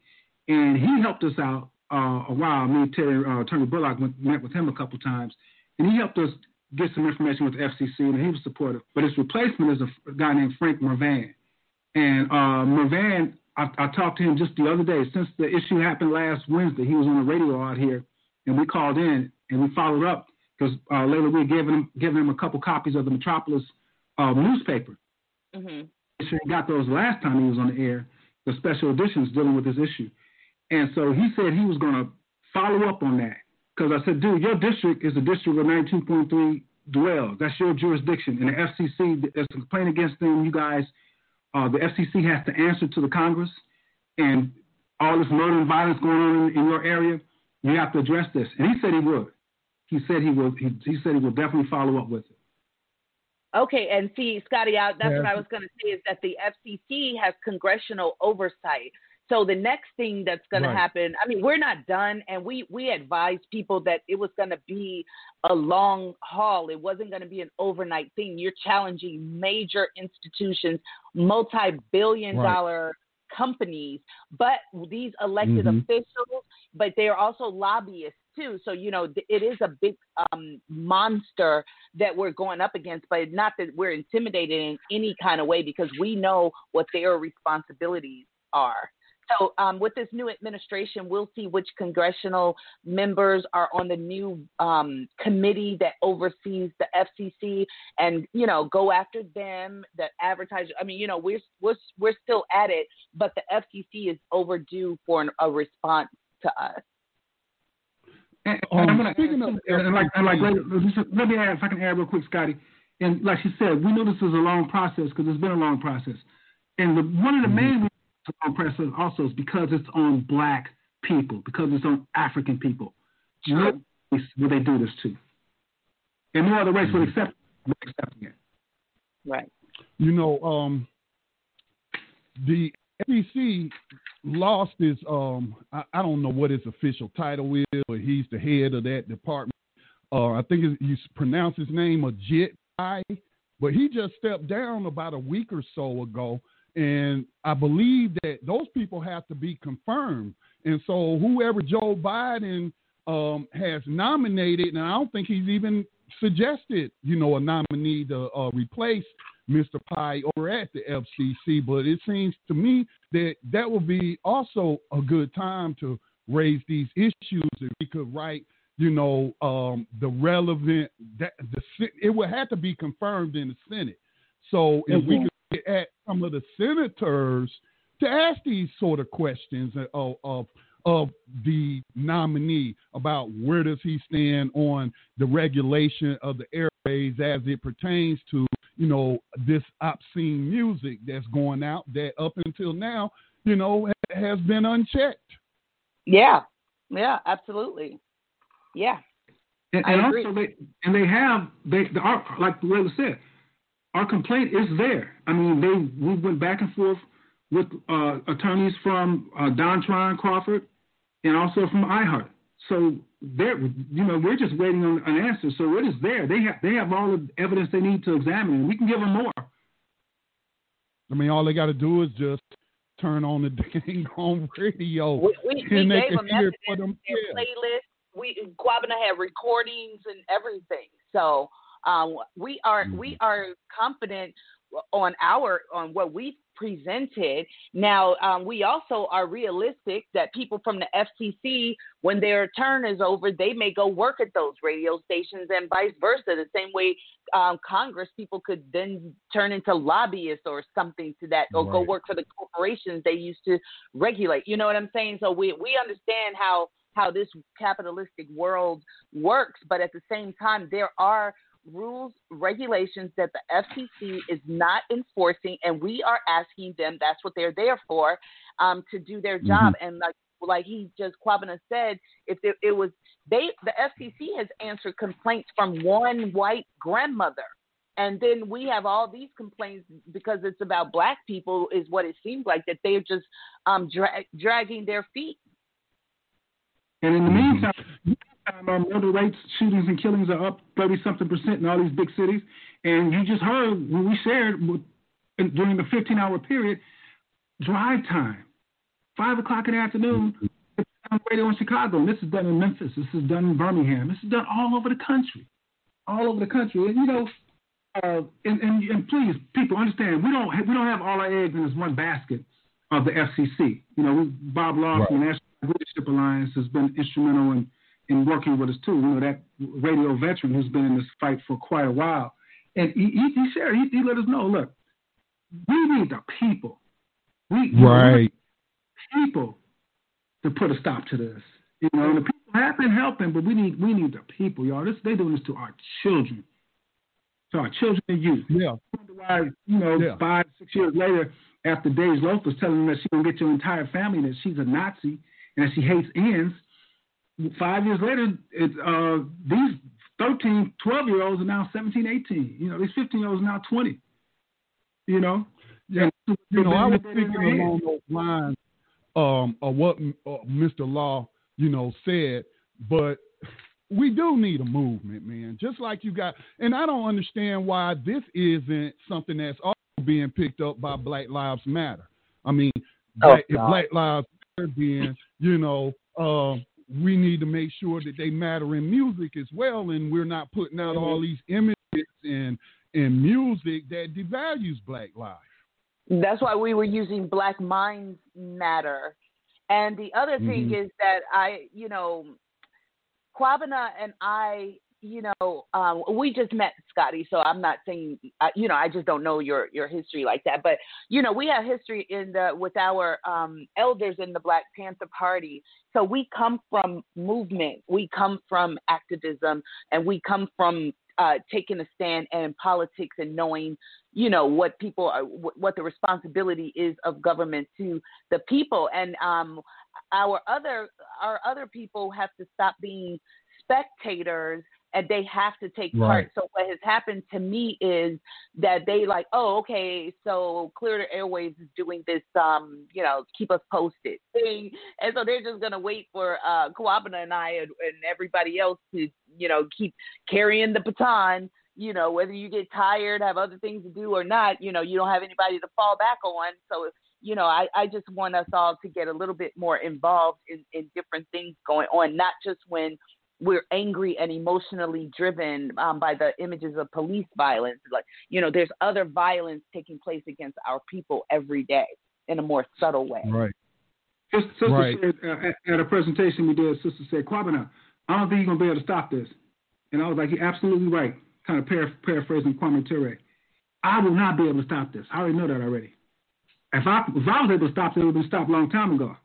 Speaker 3: and he helped us out uh, a while. Me, Terry, uh, Attorney Bullock went, met with him a couple times, and he helped us get some information with the FCC, and he was supportive. But his replacement is a, a guy named Frank Mrvan, and uh, Mrvan I, I, talked to him just the other day. Since the issue happened last Wednesday, he was on the radio out here, and we called in and we followed up because uh, later we gave him given him a couple copies of the Metropolis uh, newspaper.
Speaker 2: Mm-hmm.
Speaker 3: He got those last time he was on the air, the special editions dealing with this issue. And so he said he was going to follow up on that because I said, dude, your district is a district of 92.3 dwells. That's your jurisdiction. And the FCC, there's a complaint against them. You guys uh, the FCC has to answer to the Congress, and all this murder and violence going on in, in your area, you have to address this. And he said he would. He said he will. He, he said he will definitely follow up with it.
Speaker 2: Okay, and see, Scotty, out. That's yeah. what I was going to say is that the FCC has congressional oversight. So the next thing that's going right. to happen, I mean, we're not done, and we we advised people that it was going to be a long haul. It wasn't going to be an overnight thing. You're challenging major institutions, multi-billion-dollar right. companies, but these elected mm-hmm. officials, but they are also lobbyists too. So you know, it is a big um, monster that we're going up against, but not that we're intimidated in any kind of way because we know what their responsibilities are. So, um, with this new administration, we'll see which congressional members are on the new um, committee that oversees the FCC, and you know, go after them. That advertiser. I mean, you know, we're we're we're still at it, but the FCC is overdue for an, a response to us.
Speaker 3: And, um, I'm speaking of, and like, and like, let me add, if I can add real quick, Scotty. And like she said, we know this is a long process because it's been a long process. And the, one of the mm-hmm. main oppressive also is because it's on black people, because it's on African people. Sure. No will they do this to? And no other race will accept accepting it.
Speaker 2: Right.
Speaker 1: You know, um, the FCC lost his um I, I, don't know what his official title is, but he's the head of that department. Uh, I think you pronounce his name Ajit but he just stepped down about a week or so ago and I believe that those people have to be confirmed. And so whoever Joe Biden um, has nominated, and I don't think he's even suggested, you know, a nominee to uh, replace Mr. Pai over at the FCC. But it seems to me that that would be also a good time to raise these issues if we could write you know um, the relevant that the it would have to be confirmed in the senate so if mm-hmm. we could get at some of the senators to ask these sort of questions of, of, of the nominee about where does he stand on the regulation of the airways as it pertains to you know this obscene music that's going out that up until now you know has been unchecked.
Speaker 2: Yeah, yeah, absolutely. Yeah,
Speaker 3: and, and also they and they have they the, like the Willa said our complaint is there. I mean, they we went back and forth with uh, attorneys from uh, Dontron Crawford and also from iHeart. So they're, you know, we're just waiting on an answer. So it is there. They have they have all the evidence they need to examine, and we can give them more.
Speaker 1: I mean, all they got to do is just turn on the dang home radio,
Speaker 2: we, we,
Speaker 1: and
Speaker 2: we
Speaker 1: they can hear it for
Speaker 2: them. Their playlist we Kwabena had recordings and everything. So um, we are mm-hmm. we are confident on our on what we presented. Now, um, we also are realistic that people from the FCC, when their turn is over, they may go work at those radio stations and vice versa. The same way um, Congress people could then turn into lobbyists or something to that, or right. go work for the corporations they used to regulate. You know what I'm saying? So we we understand how how this capitalistic world works, but at the same time, there are rules, regulations that the FCC is not enforcing, and we are asking them. That's what they're there for, um, to do their job. Mm-hmm. And like like he just Kwabena said, if it, it was they, the FCC has answered complaints from one white grandmother. And then we have all these complaints because it's about black people, is what it seems like that they're just um, dra- dragging their feet.
Speaker 3: And in the meantime, time, our murder rates, shootings, and killings are up 30 something percent in all these big cities. And you just heard when we shared during the 15 hour period, drive time, 5 o'clock in the afternoon, on radio in Chicago. And this is done in Memphis. This is done in Birmingham. This is done all over the country. All over the country. And, you know, uh, and, and, and please, people understand, we don't we don't have all our eggs in this one basket of the FCC. You know, we, Bob Law right. from the National Leadership Alliance has been instrumental in in working with us too. You know that radio veteran who's been in this fight for quite a while, and he, he, he shared. He, he let us know. Look, we need the people. We
Speaker 1: right
Speaker 3: people to put a stop to this. You know, and the people have been helping, but we need we need the people, y'all. This they doing this to our children, to our children and youth.
Speaker 1: Yeah.
Speaker 3: Why, you know, yeah. five six years later, after Dej Loaf was telling them that she gonna get your entire family, that she's a Nazi and that she hates ends, five years later, it, uh, these 13, 12 year olds are now 17, 18. You know, these 15 year olds are now 20. You know?
Speaker 1: Yeah. You know, I was thinking along those lines um, of what uh, Mr. Law, you know, said, but we do need a movement, man. Just like you got, and I don't understand why this isn't something that's also being picked up by Black Lives Matter. I mean, oh, Black, if Black Lives Matter being, you know, uh, we need to make sure that they matter in music as well, and we're not putting out all these images and in music that devalues Black life.
Speaker 2: That's why we were using Black Minds Matter. And the other thing mm-hmm. is that I, you know, Kwabena and I you know, um, we just met Scotty, so I'm not saying, you know, I just don't know your your history like that. But you know, we have history in the with our um, elders in the Black Panther Party. So we come from movement, we come from activism, and we come from uh, taking a stand in politics and knowing, you know, what people are, what the responsibility is of government to the people. And um, our other our other people have to stop being spectators and they have to take right. part. So what has happened to me is that they like, oh, okay, so Clear the Airwaves is doing this, um, you know, keep us posted thing, and so they're just gonna wait for uh, Kwabena and I and, and everybody else to, you know, keep carrying the baton. You know, whether you get tired, have other things to do or not, you know, you don't have anybody to fall back on. So you know, I, I just want us all to get a little bit more involved in, in different things going on, not just when we're angry and emotionally driven um, by the images of police violence. Like, you know, there's other violence taking place against our people every day in a more subtle way.
Speaker 1: Right.
Speaker 3: Sister right. said uh, at a presentation we did, Sister said, Kwabena, I don't think you're going to be able to stop this. And I was like, you're absolutely right. Kind of paraph- paraphrasing Kwame Ture. I will not be able to stop this. I already know that already. If I, if I was able to stop it, it would have been stopped a long time ago.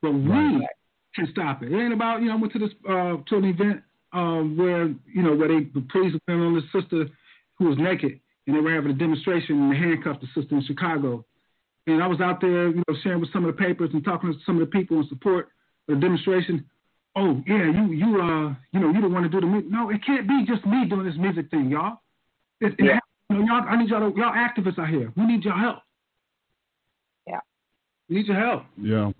Speaker 3: But right. We can stop it. It ain't about you know I went to this uh, to an event um, where you know where they the police went on this sister who was naked and they were having a demonstration and they handcuffed the sister in Chicago. And I was out there, you know, sharing with some of the papers and talking to some of the people in support of the demonstration. Oh yeah, you you uh you know you don't want to do the music. No, it can't be just me doing this music thing, y'all. It, yeah. it, you know, y'all, I need y'all, to, y'all activists out here. We need your help.
Speaker 2: Yeah.
Speaker 3: We need your help.
Speaker 1: Yeah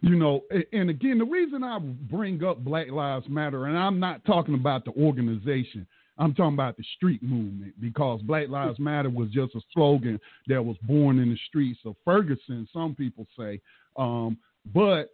Speaker 1: you know, and again, the reason I bring up Black Lives Matter, and I'm not talking about the organization, I'm talking about the street movement because Black Lives Matter was just a slogan that was born in the streets of Ferguson, some people say. Um, but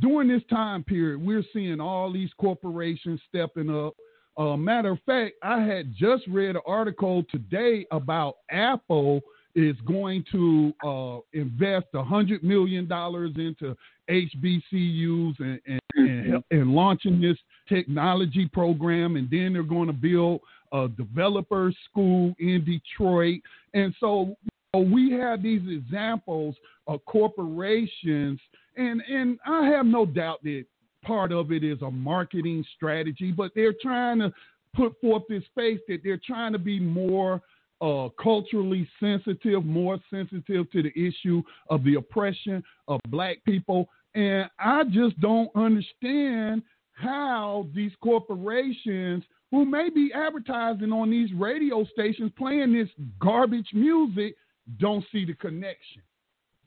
Speaker 1: during this time period, we're seeing all these corporations stepping up. Uh, matter of fact, I had just read an article today about Apple is going to uh, invest a hundred million dollars into HBCUs and, and, and, and, launching this technology program, and then they're going to build a developer school in Detroit. And so you know, we have these examples of corporations, and and I have no doubt that part of it is a marketing strategy, but they're trying to put forth this face that they're trying to be more uh, culturally sensitive, more sensitive to the issue of the oppression of black people. And I just don't understand how these corporations who may be advertising on these radio stations playing this garbage music don't see the connection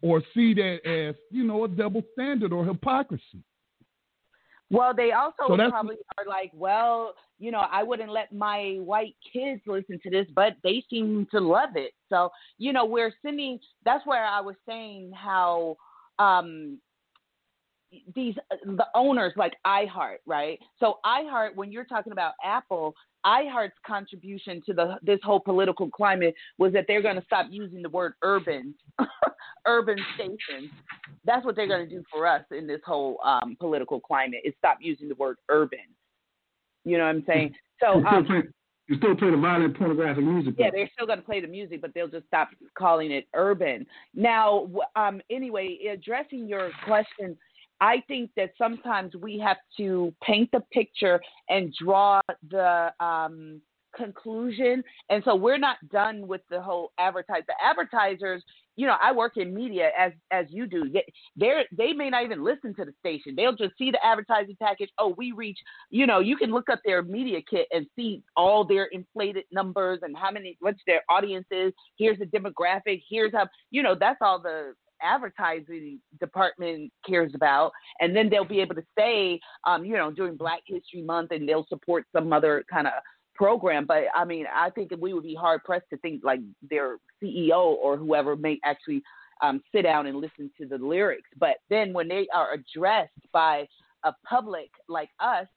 Speaker 1: or see that as, you know, a double standard or hypocrisy.
Speaker 2: Well, they also so probably are like, well, you know, I wouldn't let my white kids listen to this, but they seem to love it. So, you know, we're sending. That's where I was saying how um, these the owners like iHeart, right? So iHeart, when you're talking about Apple, iHeart's contribution to the this whole political climate was that they're going to stop using the word urban, urban stations. That's what they're going to do for us in this whole um, political climate is stop using the word urban. You know what I'm saying? So
Speaker 3: you still, um, you still play the violent pornographic music.
Speaker 2: Yeah, they're still going to play the music, but they'll just stop calling it urban. Now, um, anyway, addressing your question I think that sometimes we have to paint the picture and draw the um, conclusion. And so we're not done with the whole advertise. The advertisers, you know, I work in media as as you do. They they may not even listen to the station. They'll just see the advertising package. Oh, we reach. You know, you can look up their media kit and see all their inflated numbers and how many what's their audience is. Here's the demographic. Here's how you know that's all the advertising department cares about, and then they'll be able to say, um, you know, during Black History Month, and they'll support some other kind of program. But I mean, I think we would be hard pressed to think like their CEO or whoever may actually um, sit down and listen to the lyrics. But then when they are addressed by a public like us,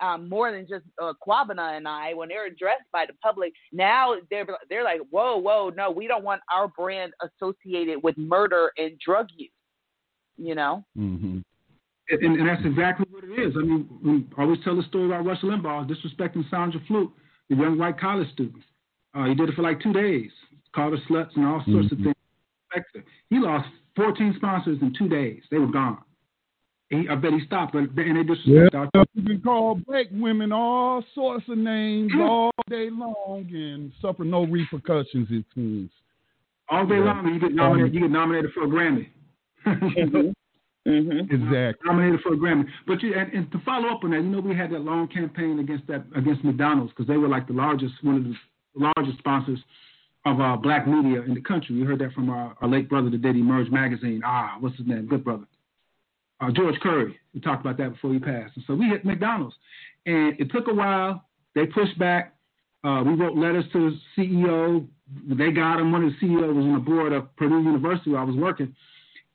Speaker 2: um, more than just uh, Kwabena and I, when they're addressed by the public, now they're they're like, whoa, whoa, no, we don't want our brand associated with murder and drug use. You know.
Speaker 3: Mm-hmm. And, and, that's exactly what it is. I mean, I always tell the story about Rush Limbaugh disrespecting Sandra Fluke, the young white college student. Uh, he did it for like two days, called her sluts and all sorts mm-hmm. of things. He lost 14 sponsors in two days. They were gone. He, I bet he stopped, but and they just
Speaker 1: yeah, our You can call black women all sorts of names mm. all day long and suffer no repercussions. It seems.
Speaker 3: All day yeah. long, you get nominated. You get nominated for a Grammy.
Speaker 2: mm-hmm. Mm-hmm.
Speaker 1: Exactly.
Speaker 3: Nominated for a Grammy. But you and, and, to follow up on that, you know, we had that long campaign against that against McDonald's because they were like the largest, one of the largest sponsors of uh, black media in the country. We heard that from our, our late brother that did Emerge magazine. Ah, what's his name? Good brother uh, George Curry. We talked about that before he passed. And so we hit McDonald's. And it took a while. They pushed back. Uh, we wrote letters to the CEO. They got him. One of the CEOs was on the board of Purdue University where I was working.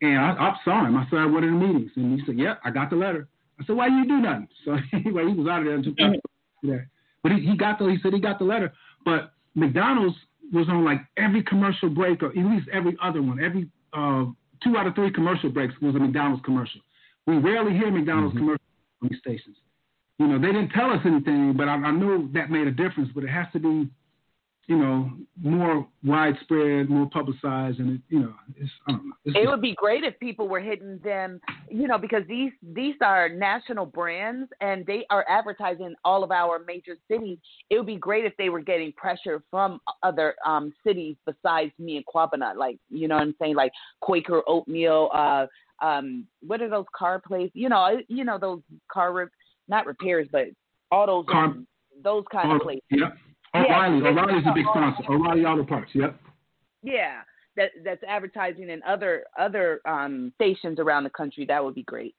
Speaker 3: And I, I saw him. I saw one of the meetings. And he said, Yeah, I got the letter. I said, Why you do nothing? So anyway, he was out of there until there. But he, he got the he said he got the letter. But McDonald's was on like every commercial break or at least every other one. Every uh, two out of three commercial breaks was a McDonald's commercial. We rarely hear McDonald's mm-hmm. commercials on these stations. You know, they didn't tell us anything, but I, I know that made a difference. But it has to be, you know, more widespread, more publicized, and it, you know, it's, I don't know.
Speaker 2: It's it just, would be great if people were hitting them, you know, because these these are national brands and they are advertising all of our major cities. It would be great if they were getting pressure from other um, cities besides me and Kwabena, like you know, what I'm saying like Quaker Oatmeal. Uh, um, what are those car places? You know, you know those car re- not repairs, but all those car, um, those kind of places.
Speaker 3: Yep. O'Reilly, yeah, O'Reilly's a big sponsor. O'Reilly Auto Parts. Yep.
Speaker 2: Yeah, that that's advertising in other other um, stations around the country. That would be great.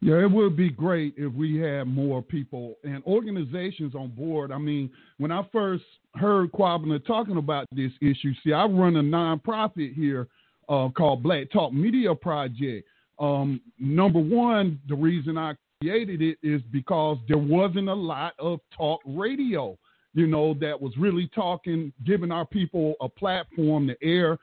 Speaker 1: Yeah, it would be great if we had more people and organizations on board. I mean, when I first heard Kwabena talking about this issue, see, I run a nonprofit here uh, called Black Talk Media Project. Um, number one, the reason I created it is because there wasn't a lot of talk radio, you know, that was really talking, giving our people a platform to air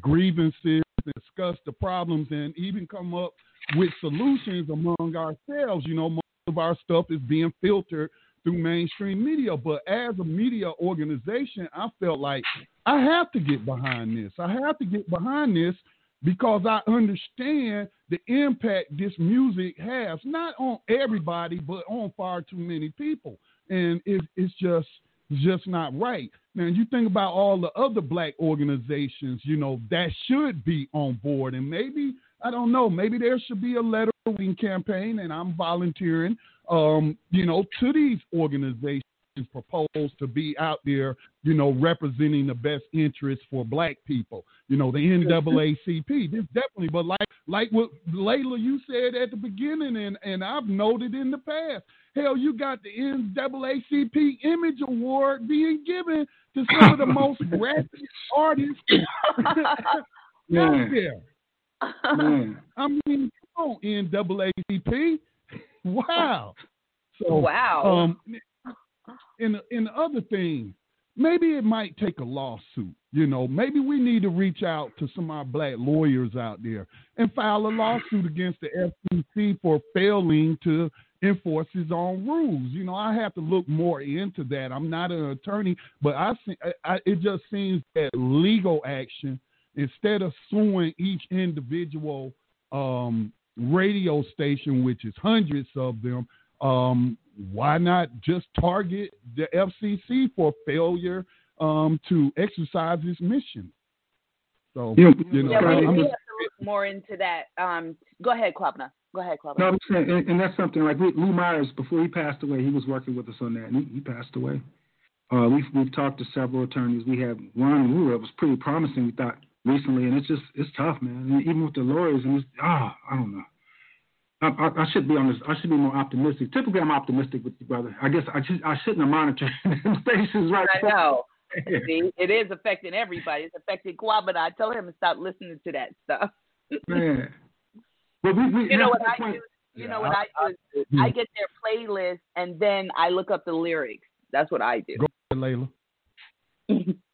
Speaker 1: grievances, discuss the problems, and even come up with solutions among ourselves. You know, most of our stuff is being filtered through mainstream media. But as a media organization, I felt like I have to get behind this. I have to get behind this because I understand the impact this music has, not on everybody, but on far too many people. And it, it's just just not right. Now you think about all the other black organizations, you know, that should be on board. And maybe, I don't know, maybe there should be a letter campaign and I'm volunteering um, you know, to these organizations proposed to be out there, you know, representing the best interests for black people. You know, the NAACP. This definitely, but like like what Layla you said at the beginning, and and I've noted in the past. Hell, you got the NAACP Image Award being given to some of the most ratchet artists out there. I mean, on, NAACP. Wow. So
Speaker 2: wow.
Speaker 1: Um, in in the other thing, maybe it might take a lawsuit. You know, maybe we need to reach out to some of our black lawyers out there and file a lawsuit against the FCC for failing to enforce his own rules. You know, I have to look more into that. I'm not an attorney, but I, I it just seems that legal action instead of suing each individual um, radio station, which is hundreds of them, um, why not just target the FCC for failure um, to exercise its mission? So,
Speaker 2: yeah, you know, yeah, we, we have to look more into that. Um, go ahead, Kwabena. Go ahead, Kwabena.
Speaker 3: No, I'm saying, and, and, that's something like Lou Myers, before he passed away, he was working with us on that, and he, he passed away. Uh, we've, we've talked to several attorneys. We had one who was pretty promising, we thought, recently, and it's just, it's tough, man. And even with the lawyers, and it's, ah, oh, I don't know. I, I, I, should be on this. I should be more optimistic. Typically, I'm optimistic with you, brother. I guess I just I shouldn't have monitored stations right.
Speaker 2: I know. See, it is affecting everybody. It's affecting Kwabena. I told him to stop listening to that stuff.
Speaker 3: Man.
Speaker 2: Well, we, we, you know what I do? You yeah, know what I, I do? I, I get their playlist and then I look up the lyrics. That's what I do.
Speaker 1: Go ahead, Layla.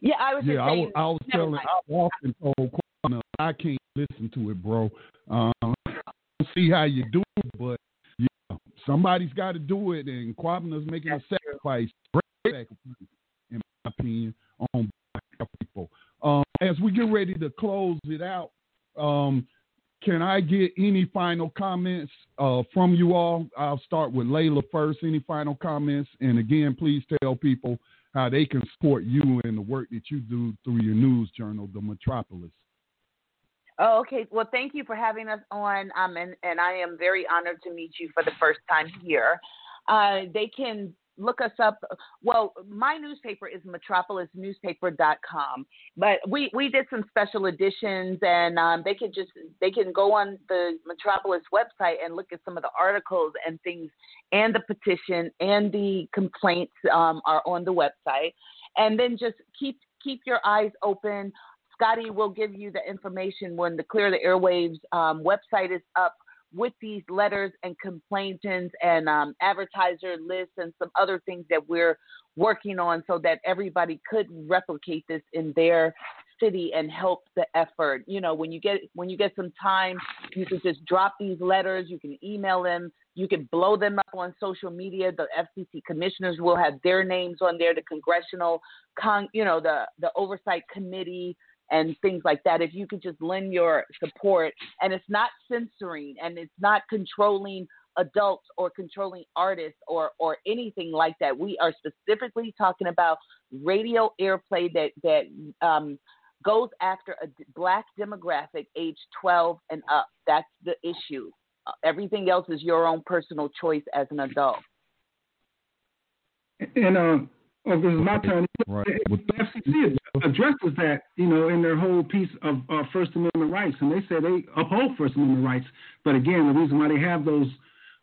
Speaker 2: yeah, I was.
Speaker 1: Yeah,
Speaker 2: I was,
Speaker 1: I was telling. I often told Kwabena I can't listen to it, bro. Um, see how you do it, but yeah, somebody's got to do it, and Kwabena's making That's a sacrifice, great sacrifice, in my opinion, on people. Um, as we get ready to close it out, um, can I get any final comments uh, from you all? I'll start with Layla first. Any final comments? And again, please tell people how they can support you and the work that you do through your news journal, The Metropolis.
Speaker 2: Oh, okay. Well, thank you for having us on. Um, and, and I am very honored to meet you for the first time here. Uh, they can look us up. Well, my newspaper is metropolisnewspaper.com, but we, we did some special editions and um, they can just, they can go on the Metropolis website and look at some of the articles and things and the petition and the complaints um, are on the website. And then just keep, keep your eyes open Scotty will give you the information when the Clear the Airwaves um, website is up with these letters and complaints and um, advertiser lists and some other things that we're working on so that everybody could replicate this in their city and help the effort. You know, when you get when you get some time, you can just drop these letters, you can email them, you can blow them up on social media. The FCC commissioners will have their names on there, the congressional con, you know, the the oversight committee and things like that. If you could just lend your support, and it's not censoring and it's not controlling adults or controlling artists or or anything like that. We are specifically talking about radio airplay that that um, goes after a black demographic age 12 and up. That's the issue. Uh, everything else is your own personal choice as an adult.
Speaker 3: And uh, Oh, this is my turn. Right. The FCC addresses that, you know, in their whole piece of uh, First Amendment rights, and they say they uphold First Amendment rights. But again, the reason why they have those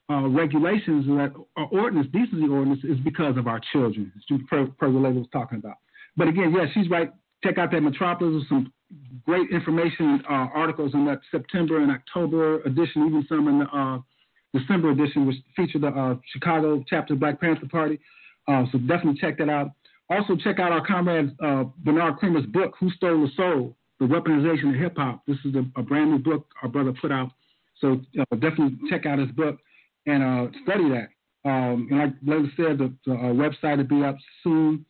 Speaker 3: uh, regulations that are ordinance, decency ordinance, is because of our children. As per, per was talking about. But again, yes, she's right. Check out that Metropolis with some great information uh, articles in that September and October edition, even some in the uh, December edition, which featured the uh, Chicago chapter Black Panther Party. Uh, so definitely check that out. Also, check out our comrade uh, Bernard Kramer's book, Who Stole the Soul? The Weaponization of Hip Hop. This is a, a, brand new book our brother put out. So uh, definitely check out his book and uh, study that. Um, and like Layla said, the, the uh, website will be up soon.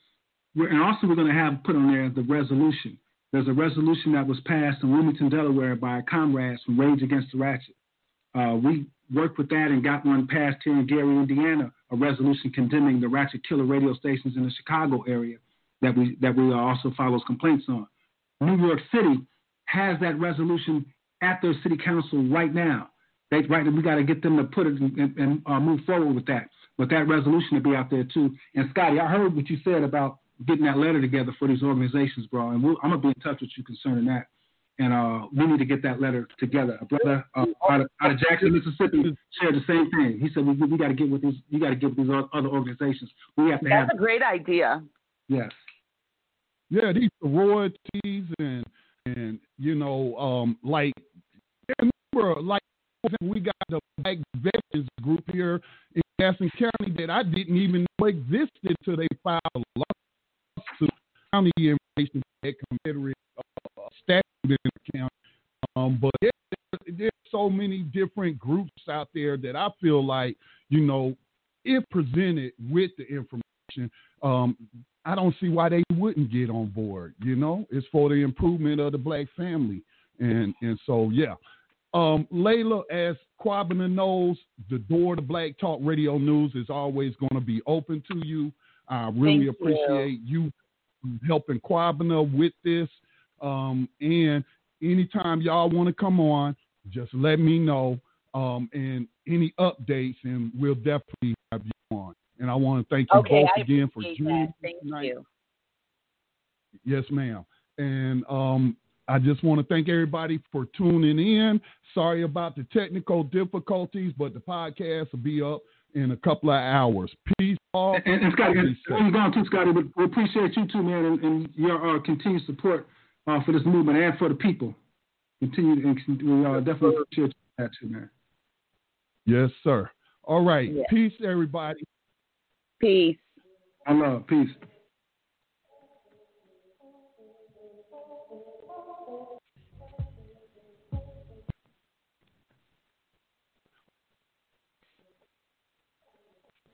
Speaker 3: We're, and also, we're going to have put on there the resolution. There's a resolution that was passed in Wilmington, Delaware by comrades from Rage Against the Ratchet. Uh, we worked with that and got one passed here in Gary, Indiana, a resolution condemning the ratchet killer radio stations in the Chicago area that we that we also follows complaints on. New York City has that resolution at their city council right now. They right we got to get them to put it and, and, uh, move forward with that. But that resolution to be out there too. And Scotty, I heard what you said about getting that letter together for these organizations, bro. And we'll, I'm gonna be in touch with you concerning that and uh, we need to get that letter together. A brother uh, out, of, out, of, Jackson, Mississippi, shared the same thing. He said we, we got to get with these. You got to get with these other organizations. We have to.
Speaker 2: That's
Speaker 3: have,
Speaker 2: a great idea.
Speaker 3: Yes.
Speaker 1: Yeah, these sororities and and you know um like remember like we got the Black Veterans Group here in Gaston County that I didn't even know existed until they filed a lawsuit. County information that Confederate statute in the county. Um, but there, there's so many different groups out there that I feel like, you know, if presented with the information, um, I don't see why they wouldn't get on board. You know, it's for the improvement of the black family, and and so yeah. Um, Layla, as Kwabena knows, the door to Black Talk Radio News is always going to be open to you. I really
Speaker 2: Thank
Speaker 1: appreciate you. you helping Kwabena with this. Um, and anytime y'all want to come on, just let me know. Um, and any updates, and we'll definitely have you on. And I want to thank you
Speaker 2: okay,
Speaker 1: both
Speaker 2: I
Speaker 1: again for
Speaker 2: appreciate
Speaker 1: joining.
Speaker 2: Thank
Speaker 1: tonight.
Speaker 2: you.
Speaker 1: Yes, ma'am. And um, I just want to thank everybody for tuning in. Sorry about the technical difficulties, but the podcast will be up in a couple of hours. Peace. All.
Speaker 3: And, and Scotty,
Speaker 1: Be
Speaker 3: and you're going too, Scotty, but we appreciate you too, man, and, and your uh, continued support uh, for this movement and for the people. Continue, and we uh, definitely appreciate that too, man.
Speaker 1: Yes, sir. All right.
Speaker 2: Yeah.
Speaker 1: Peace, everybody.
Speaker 2: Peace.
Speaker 3: I love peace.